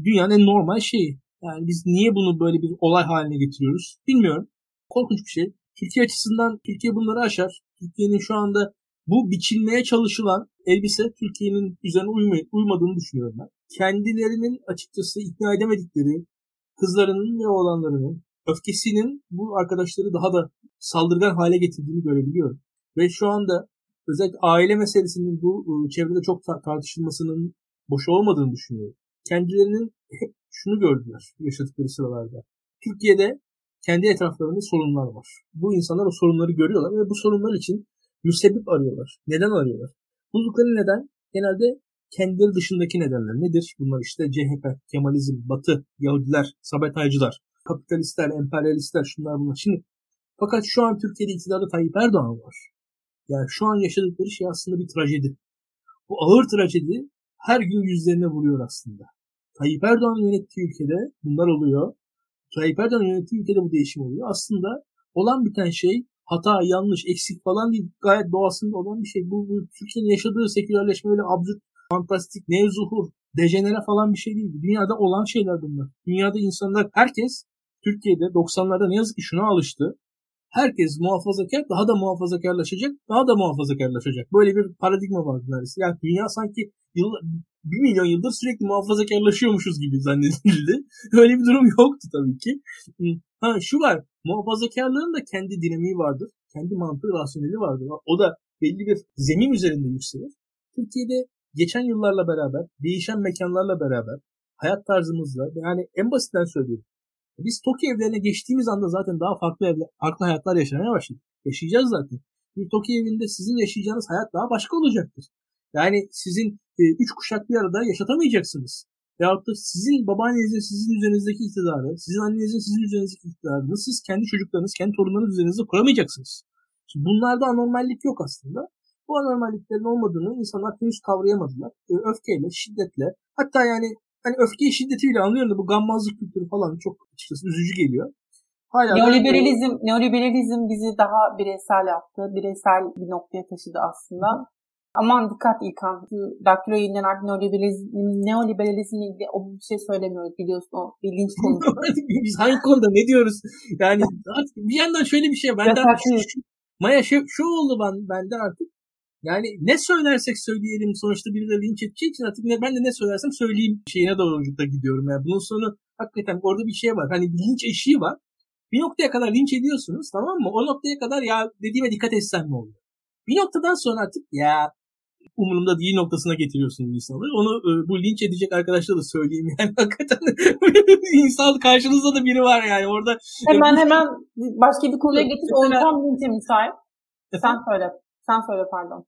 S2: dünyanın en normal şeyi. Yani biz niye bunu böyle bir olay haline getiriyoruz bilmiyorum. Korkunç bir şey. Türkiye açısından Türkiye bunları aşar. Türkiye'nin şu anda bu biçilmeye çalışılan elbise Türkiye'nin üzerine uymay- uymadığını düşünüyorum ben. Kendilerinin açıkçası ikna edemedikleri kızlarının ve oğlanlarının öfkesinin bu arkadaşları daha da saldırgan hale getirdiğini görebiliyorum. Ve şu anda özellikle aile meselesinin bu ıı, çevrede çok tartışılmasının boş olmadığını düşünüyorum. Kendilerinin hep şunu gördüler yaşadıkları sıralarda. Türkiye'de kendi etraflarında sorunlar var. Bu insanlar o sorunları görüyorlar ve bu sorunlar için müsebbip arıyorlar. Neden arıyorlar? Buldukları neden genelde kendileri dışındaki nedenler. Nedir? Bunlar işte CHP, Kemalizm, Batı, Yahudiler, Sabotajcılar, kapitalistler, emperyalistler, şunlar bunlar. Şimdi fakat şu an Türkiye'de iktidarda Tayyip Erdoğan var. Yani şu an yaşadıkları şey aslında bir trajedi. Bu ağır trajedi her gün yüzlerine vuruyor aslında. Tayyip Erdoğan yönettiği ülkede bunlar oluyor. Tayyip Erdoğan yönettiği ülkede bu değişim oluyor. Aslında olan biten şey hata, yanlış, eksik falan değil. Gayet doğasında olan bir şey. Bu, bu Türkiye'nin yaşadığı sekülerleşme öyle absürt, fantastik, nevzuhur, dejenere falan bir şey değil. Dünyada olan şeyler bunlar. Dünyada insanlar, herkes Türkiye'de 90'larda ne yazık ki şuna alıştı. Herkes muhafazakar, daha da muhafazakarlaşacak, daha da muhafazakarlaşacak. Böyle bir paradigma var neredeyse. Yani dünya sanki yıl, bir milyon yıldır sürekli muhafazakarlaşıyormuşuz gibi zannedildi. Öyle bir durum yoktu tabii ki. Ha şu var, muhafazakarlığın da kendi dinamiği vardır. Kendi mantığı, rasyoneli vardır. O da belli bir zemin üzerinde yükselir. Türkiye'de geçen yıllarla beraber, değişen mekanlarla beraber, hayat tarzımızla, yani en basitten söyleyeyim. Biz TOKİ evlerine geçtiğimiz anda zaten daha farklı evler, farklı hayatlar yaşamaya başladık. Yaşayacağız zaten. Bir TOKİ evinde sizin yaşayacağınız hayat daha başka olacaktır. Yani sizin e, üç kuşak bir arada yaşatamayacaksınız. Veyahut da sizin babaannenizin sizin üzerinizdeki iktidarı, sizin annenizin sizin üzerinizdeki iktidarını siz kendi çocuklarınız, kendi torunlarınız üzerinizde kuramayacaksınız. Şimdi bunlarda anormallik yok aslında. Bu anormalliklerin olmadığını insanlar henüz kavrayamadılar. E, öfkeyle, şiddetle, hatta yani hani öfkeyi şiddetiyle anlıyorum da bu gammazlık kültürü falan çok açıkçası üzücü geliyor.
S1: Hala neoliberalizm, da... neoliberalizm bizi daha bireysel yaptı. Bireysel bir noktaya taşıdı aslında. Aman dikkat İlkan. Daktilo yayınlanan artık neoliberalizm, neoliberalizmle ilgili o bir şey söylemiyoruz biliyorsun o bilinç konusu.
S2: Biz hangi konuda ne diyoruz? Yani bir yandan şöyle bir şey. Ben de Maya şu, şu oldu ben, bende artık. Yani ne söylersek söyleyelim sonuçta biri de linç edecek için artık ne, ben de ne söylersem söyleyeyim şeyine doğru da gidiyorum. Yani bunun sonu hakikaten orada bir şey var. Hani bir linç eşiği var. Bir noktaya kadar linç ediyorsunuz tamam mı? O noktaya kadar ya dediğime dikkat etsen ne oluyor? Bir noktadan sonra artık ya umurumda değil noktasına getiriyorsunuz insanları. Onu e, bu linç edecek arkadaşlara da söyleyeyim yani hakikaten insan karşınızda da biri var yani orada.
S1: Hemen hemen başka bir konuya getir. Ortam linçe müsait. Sen söyle. Sen söyle pardon.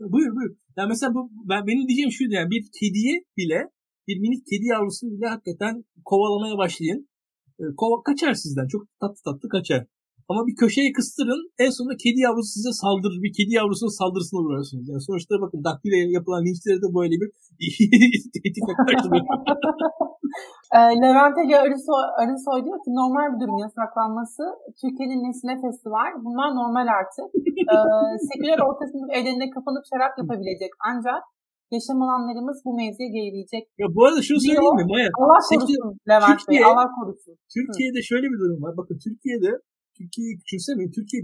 S2: Buyur buyur. Yani mesela bu ben benim diyeceğim şuydu yani bir kediye bile bir minik kedi yavrusunu bile hakikaten kovalamaya başlayın. E, kova, kaçar sizden. Çok tatlı tatlı kaçar. Ama bir köşeye kıstırın en sonunda kedi yavrusu size saldırır. Bir kedi yavrusunun saldırısına uğrarsınız. Yani sonuçta bakın daktiloya yapılan linçleri de böyle bir tehditle karşılıyor.
S1: e, Levent Ege Arısoy, Arısoy diyor ki normal bir durum yasaklanması. Türkiye'nin nesli nefesi var. Bunlar normal artık. e, seküler orta sınıf evlerinde kapanıp şarap yapabilecek. Ancak yaşam alanlarımız bu mevziye gerileyecek.
S2: Ya bu arada şunu söyleyeyim mi Maya?
S1: Allah korusun Levent Türkiye, Bey, Allah korusun.
S2: Türkiye'de Hı. şöyle bir durum var. Bakın Türkiye'de Türkiye'yi küçümsemeyin. Türkiye,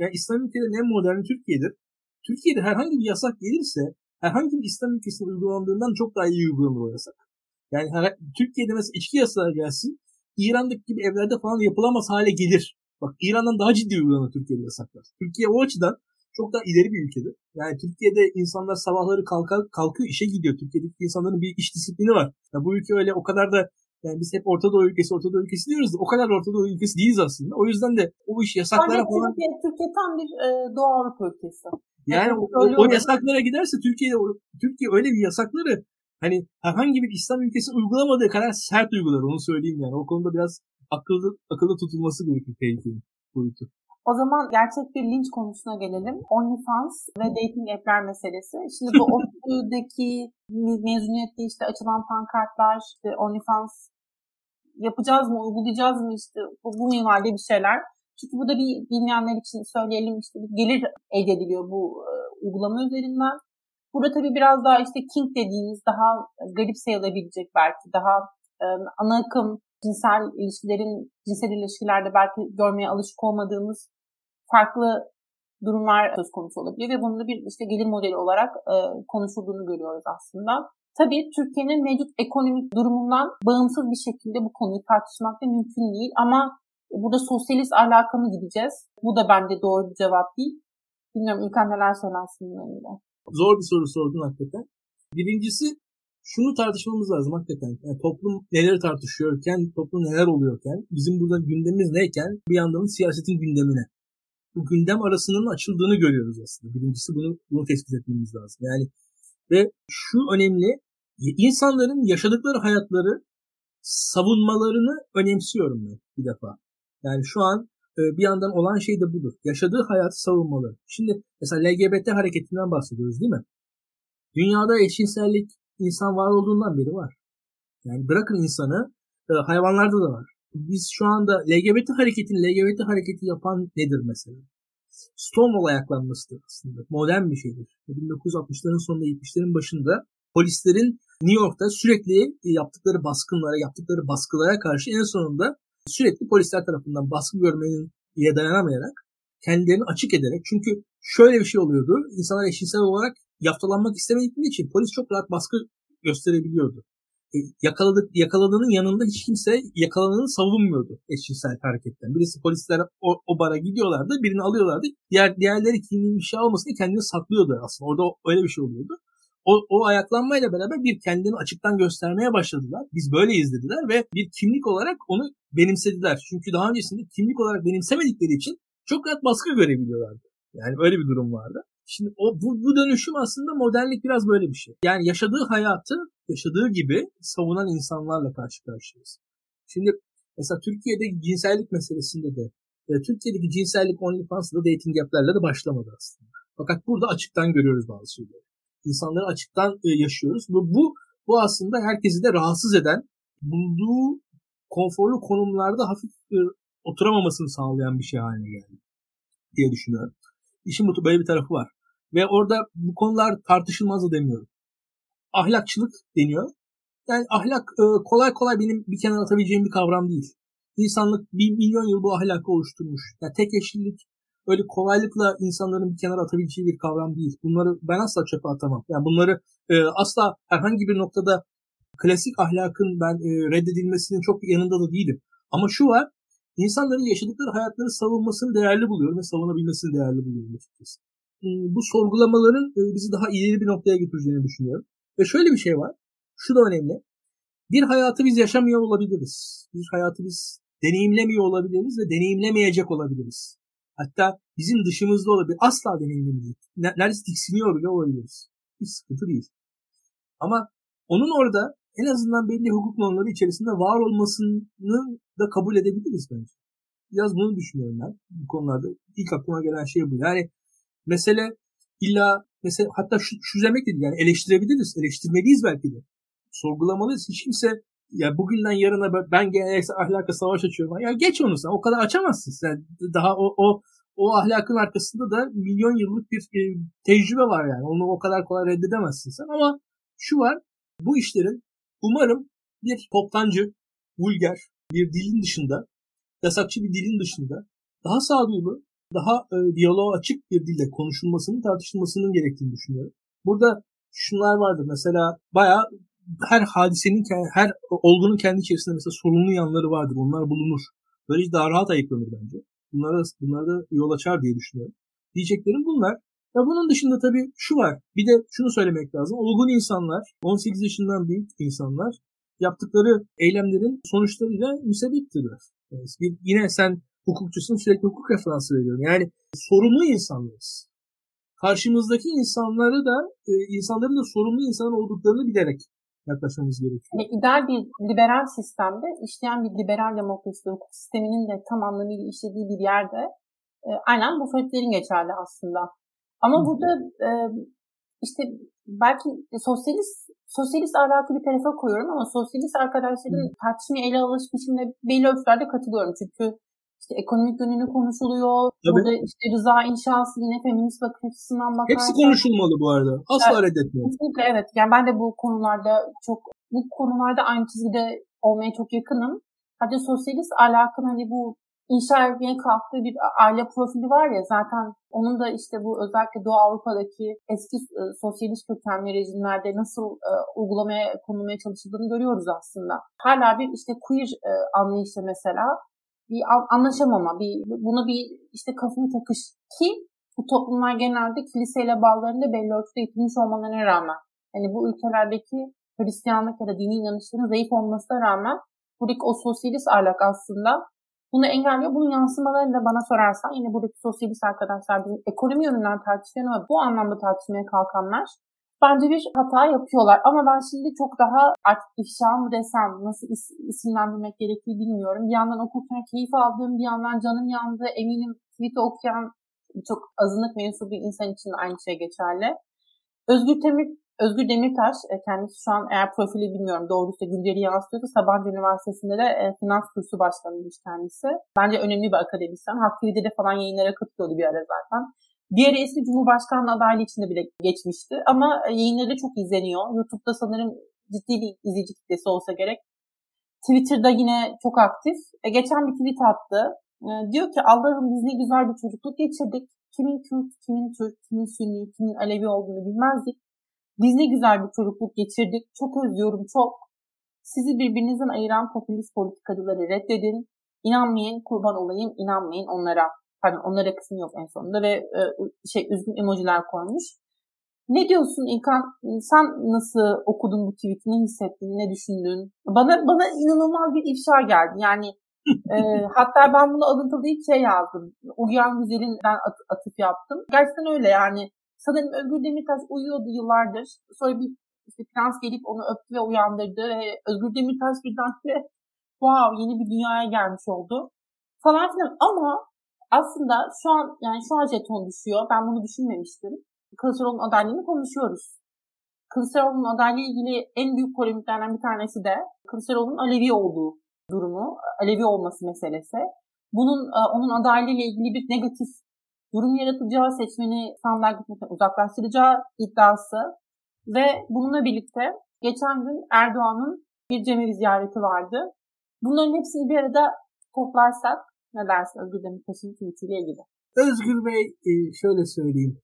S2: yani İslam ülkelerinin en moderni Türkiye'dir. Türkiye'de herhangi bir yasak gelirse herhangi bir İslam ülkesinde uygulandığından çok daha iyi uygulanır o yasak. Yani her, Türkiye'de mesela içki yasağı gelsin İran'daki gibi evlerde falan yapılamaz hale gelir. Bak İran'dan daha ciddi uygulanır Türkiye'de yasaklar. Türkiye o açıdan çok daha ileri bir ülkedir. Yani Türkiye'de insanlar sabahları kalkar, kalkıyor işe gidiyor. Türkiye'deki insanların bir iş disiplini var. Ya bu ülke öyle o kadar da yani biz hep Orta Doğu ülkesi, Orta Doğu ülkesi diyoruz da o kadar Orta Doğu ülkesi değiliz aslında. O yüzden de o iş yasaklara
S1: Bence falan... Türkiye, Türkiye tam bir e, Doğu Avrupa ülkesi.
S2: Yani o, o, o yasaklara giderse Türkiye Türkiye öyle bir yasakları hani herhangi bir İslam ülkesi uygulamadığı kadar sert uygular onu söyleyeyim yani. O konuda biraz akıllı akıllı tutulması gerekir tehlikeli boyutu.
S1: O zaman gerçek bir linç konusuna gelelim. OnlyFans ve dating app'ler meselesi. Şimdi bu ODTÜ'deki mezuniyette işte açılan pankartlar, işte OnlyFans yapacağız mı, uygulayacağız mı işte bu, bu minvalde bir şeyler. Çünkü bu da bir bilmeyenler için söyleyelim işte bir gelir elde ediliyor bu e, uygulama üzerinden. Burada tabii biraz daha işte king dediğimiz daha garip sayılabilecek belki daha e, ana akım cinsel ilişkilerin, cinsel ilişkilerde belki görmeye alışık olmadığımız farklı durumlar söz konusu olabiliyor ve bunun da bir işte gelir modeli olarak e, konuşulduğunu görüyoruz aslında. Tabii Türkiye'nin mevcut ekonomik durumundan bağımsız bir şekilde bu konuyu tartışmak da mümkün değil ama burada sosyalist alaka mı gideceğiz? Bu da bence doğru bir cevap değil. Bilmiyorum İlkan neler söylersin bununla.
S2: Zor bir soru sordun hakikaten. Birincisi şunu tartışmamız lazım hakikaten. Yani toplum neler tartışıyorken, toplum neler oluyorken, bizim burada gündemimiz neyken bir yandan siyasetin gündemine bu gündem arasının açıldığını görüyoruz aslında. Birincisi bunu, bunu tespit etmemiz lazım. Yani ve şu önemli insanların yaşadıkları hayatları savunmalarını önemsiyorum ben bir defa. Yani şu an e, bir yandan olan şey de budur. Yaşadığı hayatı savunmaları. Şimdi mesela LGBT hareketinden bahsediyoruz değil mi? Dünyada eşcinsellik insan var olduğundan beri var. Yani bırakın insanı e, hayvanlarda da var biz şu anda LGBT hareketini LGBT hareketi yapan nedir mesela? Stonewall ayaklanmasıdır aslında. Modern bir şeydir. 1960'ların sonunda 70'lerin başında polislerin New York'ta sürekli yaptıkları baskınlara, yaptıkları baskılara karşı en sonunda sürekli polisler tarafından baskı görmenin diye dayanamayarak kendilerini açık ederek çünkü şöyle bir şey oluyordu. İnsanlar eşcinsel olarak yaftalanmak istemedikleri için polis çok rahat baskı gösterebiliyordu. E, yakaladık, yakaladığının yanında hiç kimse yakalananı savunmuyordu eşcinsel hareketten. Birisi polisler o, o bara gidiyorlardı, birini alıyorlardı. Diğer diğerleri kimliğin bir şey almasın diye kendini saklıyordu aslında. Orada öyle bir şey oluyordu. O, o ayaklanmayla beraber bir kendini açıktan göstermeye başladılar. Biz böyleyiz dediler ve bir kimlik olarak onu benimsediler. Çünkü daha öncesinde kimlik olarak benimsemedikleri için çok rahat baskı görebiliyorlardı. Yani öyle bir durum vardı. Şimdi o bu, bu dönüşüm aslında modernlik biraz böyle bir şey. Yani yaşadığı hayatı yaşadığı gibi savunan insanlarla karşı karşıyayız. Şimdi mesela Türkiye'de cinsellik meselesinde de e, Türkiye'deki cinsellik OnlyFans'da dating app'lerle de başlamadı aslında. Fakat burada açıktan görüyoruz bazı şeyleri. İnsanları açıktan e, yaşıyoruz. Bu, bu bu aslında herkesi de rahatsız eden, bulduğu konforlu konumlarda hafif e, oturamamasını sağlayan bir şey haline geldi diye düşünüyorum. İşin bu böyle bir tarafı var. Ve orada bu konular tartışılmaz da demiyorum. Ahlakçılık deniyor. Yani ahlak e, kolay kolay benim bir kenara atabileceğim bir kavram değil. İnsanlık bir milyon yıl bu ahlakı oluşturmuş. Yani tek eşlilik öyle kolaylıkla insanların bir kenara atabileceği bir kavram değil. Bunları ben asla çöpe atamam. Yani bunları e, asla herhangi bir noktada klasik ahlakın ben e, reddedilmesinin çok yanında da değilim. Ama şu var, insanların yaşadıkları hayatları savunmasını değerli buluyorum ve savunabilmesini değerli buluyorum açıkçası. E, bu sorgulamaların e, bizi daha ileri bir noktaya getireceğini düşünüyorum. Ve şöyle bir şey var, şu da önemli. Bir hayatı biz yaşamıyor olabiliriz. Bir hayatı biz deneyimlemiyor olabiliriz ve deneyimlemeyecek olabiliriz. Hatta bizim dışımızda olabilir. Asla deneyimlemeyecek. Neredeyse tiksiniyor bile olabiliriz. Hiç sıkıntı değil. Ama onun orada en azından belli hukuk normları içerisinde var olmasını da kabul edebiliriz bence. Biraz bunu düşünüyorum ben bu konularda. İlk aklıma gelen şey bu. Yani mesele illa mesela hatta şu, şu demek değil yani eleştirebiliriz, eleştirmeliyiz belki de. Sorgulamalıyız. Hiç kimse ya bugünden yarına ben geleneksel ahlaka savaş açıyorum. Ya geç onu sen. O kadar açamazsın sen. Daha o, o o ahlakın arkasında da milyon yıllık bir e, tecrübe var yani. Onu o kadar kolay reddedemezsin sen. Ama şu var. Bu işlerin umarım bir toptancı, vulgar bir dilin dışında, yasakçı bir dilin dışında daha sağduyulu, daha e, diyaloğa açık bir dille konuşulmasının, tartışılmasının gerektiğini düşünüyorum. Burada şunlar vardır. Mesela bayağı her hadisenin, her olgunun kendi içerisinde mesela sorunlu yanları vardır. Onlar bulunur. Böylece daha rahat ayıklanır bence. Bunlara, bunlara da yol açar diye düşünüyorum. Diyeceklerim bunlar. Ya bunun dışında tabii şu var. Bir de şunu söylemek lazım. Olgun insanlar, 18 yaşından büyük insanlar yaptıkları eylemlerin sonuçlarıyla müsebbiptirler. Yani yine sen hukukçusun sürekli hukuk referansı veriyorum. Yani sorumlu insanlarız. Karşımızdaki insanları da e, insanların da sorumlu insan olduklarını bilerek yaklaşmamız gerekiyor.
S1: Yani ideal bir liberal sistemde işleyen bir liberal demokrasi hukuk sisteminin de tam anlamıyla işlediği bir yerde e, aynen bu faaliyetlerin geçerli aslında. Ama Hı. burada e, işte belki sosyalist sosyalist ahlakı bir tarafa koyuyorum ama sosyalist arkadaşların Hı. tartışmaya ele alış biçimine belli ölçülerde katılıyorum. Çünkü işte ekonomik yönünü konuşuluyor. Tabii. Burada işte rıza inşası yine feminist bakış açısından bakarsak.
S2: Hepsi konuşulmalı bu arada. Asla evet, reddetmiyorum.
S1: Kesinlikle evet. Yani ben de bu konularda çok bu konularda aynı çizgide olmaya çok yakınım. Hatta sosyalist alakın hani bu inşa etmeye kalktığı bir aile profili var ya zaten onun da işte bu özellikle Doğu Avrupa'daki eski e, sosyalist kökenli rejimlerde nasıl e, uygulamaya konulmaya çalışıldığını görüyoruz aslında. Hala bir işte queer e, anlayışı mesela bir anlaşamama, bir buna bir işte kafayı takış ki bu toplumlar genelde kiliseyle bağlarında belli ölçüde itilmiş olmalarına rağmen hani bu ülkelerdeki Hristiyanlık ya da dini inanışların zayıf olmasına rağmen buradaki o sosyalist ahlak aslında bunu engelliyor. Bunun yansımalarını da bana sorarsan yine buradaki sosyalist arkadaşlar bizim ekonomi yönünden tartışıyor ama bu anlamda tartışmaya kalkanlar bence bir hata yapıyorlar. Ama ben şimdi çok daha artık ifşa mı desem, nasıl is, isimlendirmek gerektiği bilmiyorum. Bir yandan okurken keyif aldığım, bir yandan canım yandı. Eminim tweet'i okuyan çok azınlık mensubu insan için aynı şey geçerli. Özgür Demir Özgür Demirtaş e, kendisi şu an eğer profili bilmiyorum doğruysa günceli yansıtıyorsa Sabancı Üniversitesi'nde de e, finans kursu başkanıymış kendisi. Bence önemli bir akademisyen. Hakkı de falan yayınlara katılıyordu bir ara zaten. Diğer eski Cumhurbaşkanlığı adaylığı içinde bile geçmişti. Ama e, yayınları çok izleniyor. YouTube'da sanırım ciddi bir izleyici kitlesi olsa gerek. Twitter'da yine çok aktif. E, geçen bir tweet attı. E, diyor ki Allah'ım biz ne güzel bir çocukluk geçirdik. Kimin Kürt, kimin Türk, kimin Sünni, kimin Alevi olduğunu bilmezdik. Biz ne güzel bir çocukluk geçirdik. Çok özlüyorum çok. Sizi birbirinizden ayıran popülist politikacıları reddedin. İnanmayın kurban olayım, inanmayın onlara. Pardon onlara kısmı yok en sonunda ve e, şey üzgün emojiler koymuş. Ne diyorsun İlkan? Sen nasıl okudun bu tweet'i? Ne hissettin? Ne düşündün? Bana bana inanılmaz bir ifşa geldi. Yani e, hatta ben bunu alıntılayıp şey yazdım. Uyuyan Güzel'in ben at, atıf yaptım. Gerçekten öyle yani. Sanırım Özgür Demirtaş uyuyordu yıllardır. Sonra bir işte prens gelip onu öptü ve uyandırdı. Ve Özgür Demirtaş birdenbire wow yeni bir dünyaya gelmiş oldu. Falan filan ama aslında şu an yani şu an jeton düşüyor. Ben bunu düşünmemiştim. Kılıçdaroğlu'nun adaylığını konuşuyoruz. Kılıçdaroğlu'nun adaylığı ilgili en büyük polemiklerden bir tanesi de Kılıçdaroğlu'nun Alevi olduğu durumu, Alevi olması meselesi. Bunun e, onun adaylığı ile ilgili bir negatif durum yaratacağı, seçmeni sandığa gitmekten uzaklaştıracağı iddiası ve bununla birlikte geçen gün Erdoğan'ın bir cemevi ziyareti vardı. Bunların hepsini bir arada toplarsak ne dersin Özgür Demirtaş'ın tweetiyle ilgili?
S2: Özgür Bey e, şöyle söyleyeyim.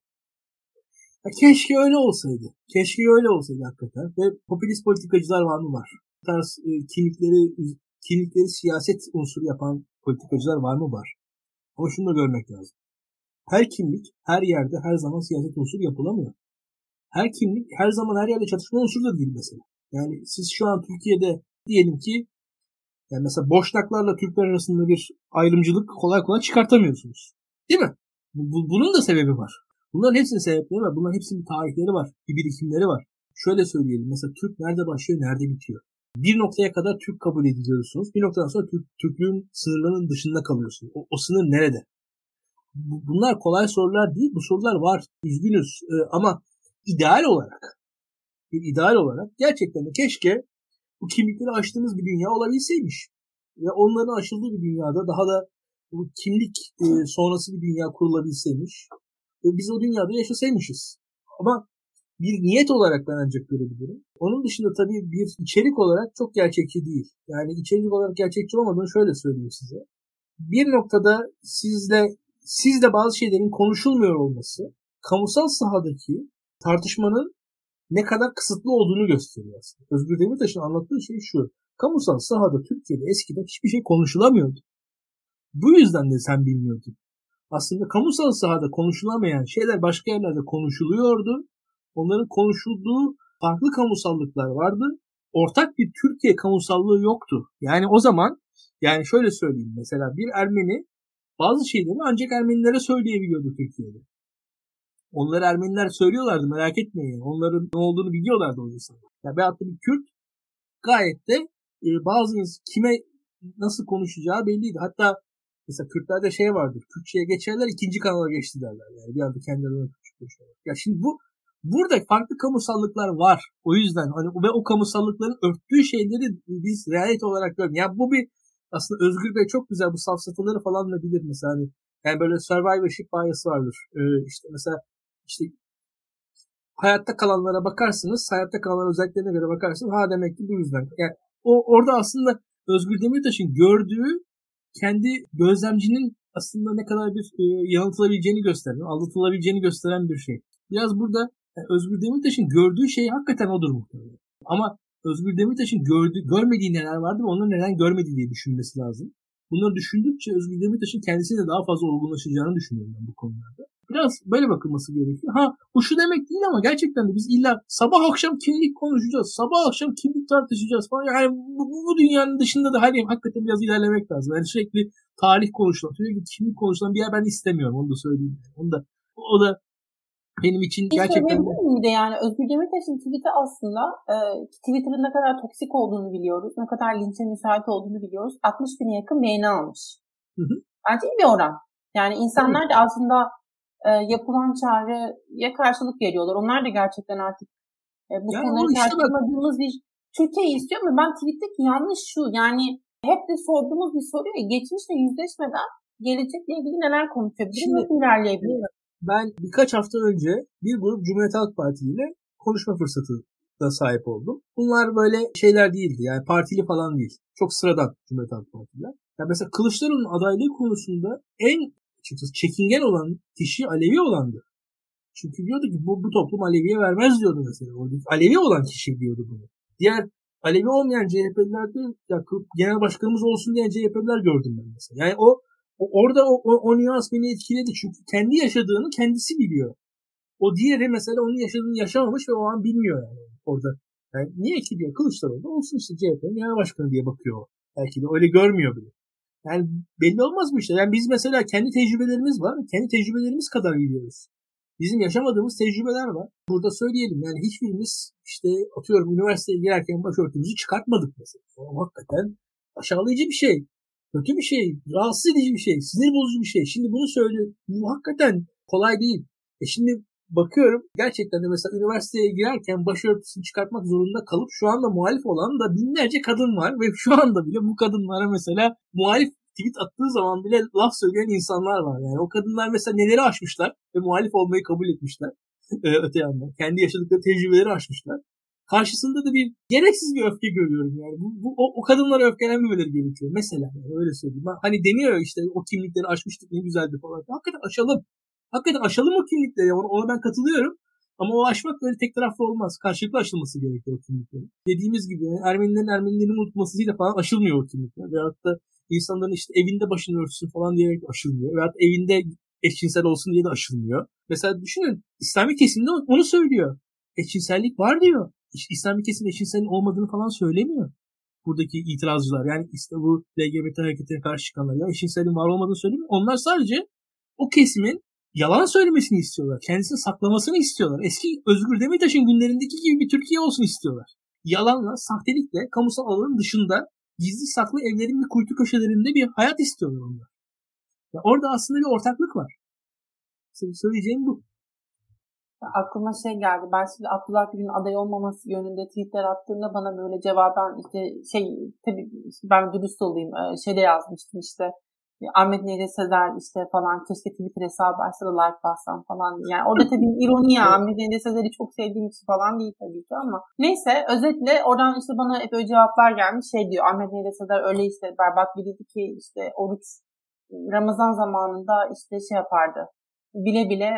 S2: Keşke öyle olsaydı. Keşke öyle olsaydı hakikaten. Ve popülist politikacılar var mı var? Bu tarz e, kimlikleri, kimlikleri siyaset unsuru yapan politikacılar var mı var? Ama şunu da görmek lazım. Her kimlik her yerde her zaman siyaset unsuru yapılamıyor. Her kimlik her zaman her yerde çatışma unsuru da değil mesela. Yani siz şu an Türkiye'de diyelim ki yani mesela Boşnaklarla Türkler arasında bir ayrımcılık kolay kolay çıkartamıyorsunuz. Değil mi? Bu, bunun da sebebi var. Bunların hepsinin sebepleri var. Bunların hepsinin tarihleri var. Bir birikimleri var. Şöyle söyleyelim. Mesela Türk nerede başlıyor, nerede bitiyor? Bir noktaya kadar Türk kabul ediliyorsunuz. Bir noktadan sonra Türk, Türklüğün sınırlarının dışında kalıyorsunuz. O, o sınır nerede? Bunlar kolay sorular değil. Bu sorular var. Üzgünüz. Ee, ama ideal olarak ideal olarak gerçekten de keşke bu kimlikleri aştığımız bir dünya olabilseymiş. Ve onların aşıldığı bir dünyada daha da bu kimlik e, sonrası bir dünya kurulabilseymiş biz o dünyada yaşasaymışız. Ama bir niyet olarak ben ancak görebilirim. Onun dışında tabii bir içerik olarak çok gerçekçi değil. Yani içerik olarak gerçekçi olmadığını şöyle söyleyeyim size. Bir noktada sizle sizle bazı şeylerin konuşulmuyor olması kamusal sahadaki tartışmanın ne kadar kısıtlı olduğunu gösteriyor aslında. Özgür Demirtaş'ın anlattığı şey şu. Kamusal sahada Türkiye'de eskiden hiçbir şey konuşulamıyordu. Bu yüzden de sen bilmiyordun aslında kamusal sahada konuşulamayan şeyler başka yerlerde konuşuluyordu. Onların konuşulduğu farklı kamusallıklar vardı. Ortak bir Türkiye kamusallığı yoktu. Yani o zaman yani şöyle söyleyeyim mesela bir Ermeni bazı şeyleri ancak Ermenilere söyleyebiliyordu Türkiye'de. Onları Ermeniler söylüyorlardı merak etmeyin. Onların ne olduğunu biliyorlardı o insanlar. Ya veyahut bir Kürt gayet de e, bazı kime nasıl konuşacağı belliydi. Hatta Mesela Kürtlerde şey vardır. Kürtçe'ye geçerler ikinci kanala geçti derler. Yani bir anda kendilerine Kürtçe konuşuyorlar. Ya şimdi bu burada farklı kamusallıklar var. O yüzden hani ve o kamusallıkların örttüğü şeyleri biz realite olarak görmüyoruz. Yani bu bir aslında Özgür Bey çok güzel bu safsataları falan da bilir mesela hani yani böyle survivorship bias vardır. Ee, işte mesela işte hayatta kalanlara bakarsınız, hayatta kalanların özelliklerine göre bakarsınız. Ha demek ki bu yüzden. Yani o orada aslında Özgür Demirtaş'ın gördüğü kendi gözlemcinin aslında ne kadar bir e, yanıltılabileceğini gösteren, aldatılabileceğini gösteren bir şey. Biraz burada yani e, Özgür Demirtaş'ın gördüğü şey hakikaten odur muhtemelen. Ama Özgür Demirtaş'ın gördüğü, görmediği neler vardı ve onları neden görmedi diye düşünmesi lazım. Bunları düşündükçe Özgür Demirtaş'ın kendisine daha fazla olgunlaşacağını düşünüyorum ben bu konularda. Biraz böyle bakılması gerekiyor. Ha bu şu demek değil ama gerçekten de biz illa sabah akşam kimlik konuşacağız. Sabah akşam kimlik tartışacağız falan. Yani bu, bu dünyanın dışında da hani hakikaten biraz ilerlemek lazım. Yani sürekli tarih konuşulan, sürekli kimlik konuşulan bir yer ben istemiyorum. Onu da söyleyeyim. Onu da o da benim için
S1: bir
S2: gerçekten...
S1: Bir de yani Özgür Demirtaş'ın tweet'i aslında e, Twitter'ın ne kadar toksik olduğunu biliyoruz. Ne kadar linçe müsait olduğunu biliyoruz. 60 bine yakın beğeni almış. Hı hı. Bence iyi bir oran. Yani insanlar da aslında e, yapılan çağrıya karşılık veriyorlar. Onlar da gerçekten artık e, bu yani konuları tartışmadığımız bir Türkiye'yi istiyor ama ben tweet'teki yanlış şu yani hep de sorduğumuz bir soru ya geçmişle yüzleşmeden gelecekle ilgili neler konuşabiliriz, nasıl ilerleyebiliriz?
S2: Ben birkaç hafta önce bir grup Cumhuriyet Halk Parti ile konuşma fırsatı da sahip oldum. Bunlar böyle şeyler değildi. Yani partili falan değil. Çok sıradan Cumhuriyet Halk Partililer. Yani mesela Kılıçdaroğlu'nun adaylığı konusunda en açıkçası çekingen olan kişi Alevi olandı. Çünkü diyordu ki bu, bu toplum Alevi'ye vermez diyordu mesela. Alevi olan kişi diyordu bunu. Diğer Alevi olmayan CHP'lilerde ya, genel başkanımız olsun diyen CHP'liler gördüm ben mesela. Yani o, o orada o, o, o nüans beni etkiledi. Çünkü kendi yaşadığını kendisi biliyor. O diğeri mesela onun yaşadığını yaşamamış ve o an bilmiyor yani orada. Yani niye ki diyor Kılıçdaroğlu olsun işte CHP'nin genel başkanı diye bakıyor. Belki de öyle görmüyor bile. Yani belli olmaz mı işte? Yani biz mesela kendi tecrübelerimiz var. Kendi tecrübelerimiz kadar biliyoruz. Bizim yaşamadığımız tecrübeler var. Burada söyleyelim yani hiçbirimiz işte atıyorum üniversiteye girerken başörtümüzü çıkartmadık mesela. O hakikaten aşağılayıcı bir şey. Kötü bir şey. Rahatsız edici bir şey. Sinir bozucu bir şey. Şimdi bunu söylüyor. Bu hakikaten kolay değil. E şimdi bakıyorum gerçekten de mesela üniversiteye girerken başörtüsünü çıkartmak zorunda kalıp şu anda muhalif olan da binlerce kadın var ve şu anda bile bu kadınlara mesela muhalif tweet attığı zaman bile laf söyleyen insanlar var. Yani o kadınlar mesela neleri aşmışlar ve muhalif olmayı kabul etmişler. Ee, öte yandan. Kendi yaşadıkları tecrübeleri aşmışlar. Karşısında da bir gereksiz bir öfke görüyorum yani. Bu, bu o, o kadınlara öfkelenmemeleri gerekiyor. Mesela yani öyle söyleyeyim. Hani deniyor işte o kimlikleri aşmıştık ne güzeldi falan. Hakikaten aşalım. Hakikaten aşalım o kimlikleri. Ona, ona ben katılıyorum. Ama o aşmak böyle tek taraflı olmaz. Karşılıklı aşılması gerekiyor o kimliklerin. Dediğimiz gibi Ermenilerin Ermenilerin unutmasıyla falan aşılmıyor o kimlikler. Veyahut da insanların işte evinde başını örtsün falan diyerek aşılmıyor. Veyahut evinde eşcinsel olsun diye de aşılmıyor. Mesela düşünün İslami kesimde onu söylüyor. Eşcinsellik var diyor. İslami kesim eşcinselliğin olmadığını falan söylemiyor. Buradaki itirazcılar yani işte bu LGBT hareketine karşı çıkanlar ya eşcinselliğin var olmadığını söylemiyor. Onlar sadece o kesimin yalan söylemesini istiyorlar. Kendisini saklamasını istiyorlar. Eski Özgür Demirtaş'ın günlerindeki gibi bir Türkiye olsun istiyorlar. Yalanla, sahtelikle, kamusal alanın dışında gizli saklı evlerin bir kuytu köşelerinde bir hayat istiyorlar onlar. Ya orada aslında bir ortaklık var. Senin söyleyeceğim bu.
S1: Ya aklıma şey geldi. Ben şimdi Abdullah Gül'ün aday olmaması yönünde tweetler attığımda bana böyle cevaben işte şey tabii ben dürüst olayım şeyde yazmıştım işte Ahmet Neyre Sezer işte falan keşke Twitter hesabı açsa da like bassam falan. Yani orada tabii ironi ya Ahmet Neyre Sezer'i çok sevdiğim için falan değil tabii ki ama. Neyse özetle oradan işte bana hep öyle cevaplar gelmiş. Şey diyor Ahmet Neyre Sezer öyle işte berbat biriydi ki işte oruç Ramazan zamanında işte şey yapardı. Bile bile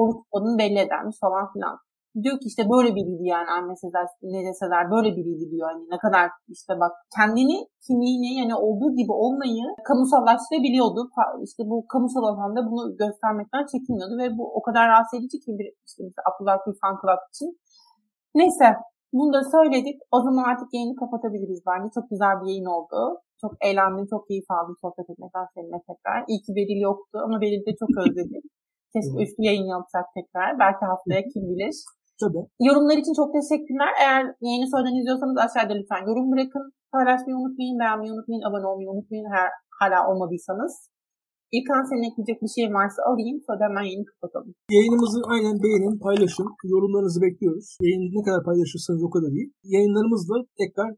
S1: oruç tutmadığını belli edermiş falan filan diyor ki işte böyle biriydi yani Ahmet Sezer, Nede Sezer böyle biriydi diyor. Hani ne kadar işte bak kendini kimliğini yani olduğu gibi olmayı kamusallaştırabiliyordu. İşte bu kamusal alanda bunu göstermekten çekinmiyordu ve bu o kadar rahatsız edici ki bir işte mesela Abdullah Gül Fan Club için. Neyse bunu da söyledik. O zaman artık yayını kapatabiliriz bence. Çok güzel bir yayın oldu. Çok eğlendim, çok keyif aldım sohbet etmekten seninle tekrar. İyi ki Beril yoktu ama Beril'i de çok özledim. Keşke üçlü yayın yapsak tekrar. Belki haftaya kim bilir.
S2: Tabii.
S1: Yorumlar için çok teşekkürler. Eğer yeni sonradan izliyorsanız aşağıda lütfen yorum bırakın. Paylaşmayı unutmayın, beğenmeyi unutmayın, abone olmayı unutmayın eğer hala olmadıysanız. İlkan senin ekleyecek bir şey varsa alayım sonra hemen yayını kapatalım.
S2: Yayınımızı aynen beğenin, paylaşın. Yorumlarınızı bekliyoruz. Yayını ne kadar paylaşırsanız o kadar iyi. Yayınlarımızla tekrar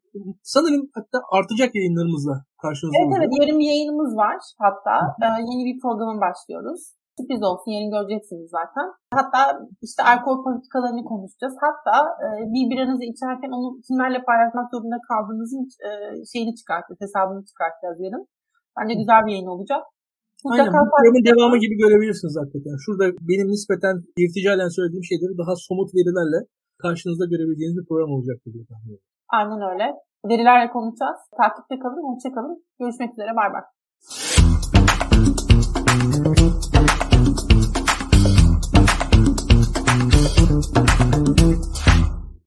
S2: sanırım hatta artacak yayınlarımızla karşınızda
S1: Evet olacak. evet yarın bir yayınımız var hatta. Ee, yeni bir programa başlıyoruz. Sürpriz olsun yarın göreceksiniz zaten. Hatta işte alkol politikalarını konuşacağız. Hatta e, bir biranızı içerken onu kimlerle paylaşmak zorunda kaldığınızın e, şeyini çıkartacağız, hesabını çıkartacağız yarın. Bence güzel bir yayın olacak.
S2: Mutlaka Aynen bu programın devamı gibi görebilirsiniz hakikaten. Şurada benim nispeten irticalen söylediğim şeyleri daha somut verilerle karşınızda görebileceğiniz bir program olacaktır diye tahmin ediyorum.
S1: Aynen öyle. Verilerle konuşacağız. Takipte kalın, hoşça kalın. Görüşmek üzere, bay bay.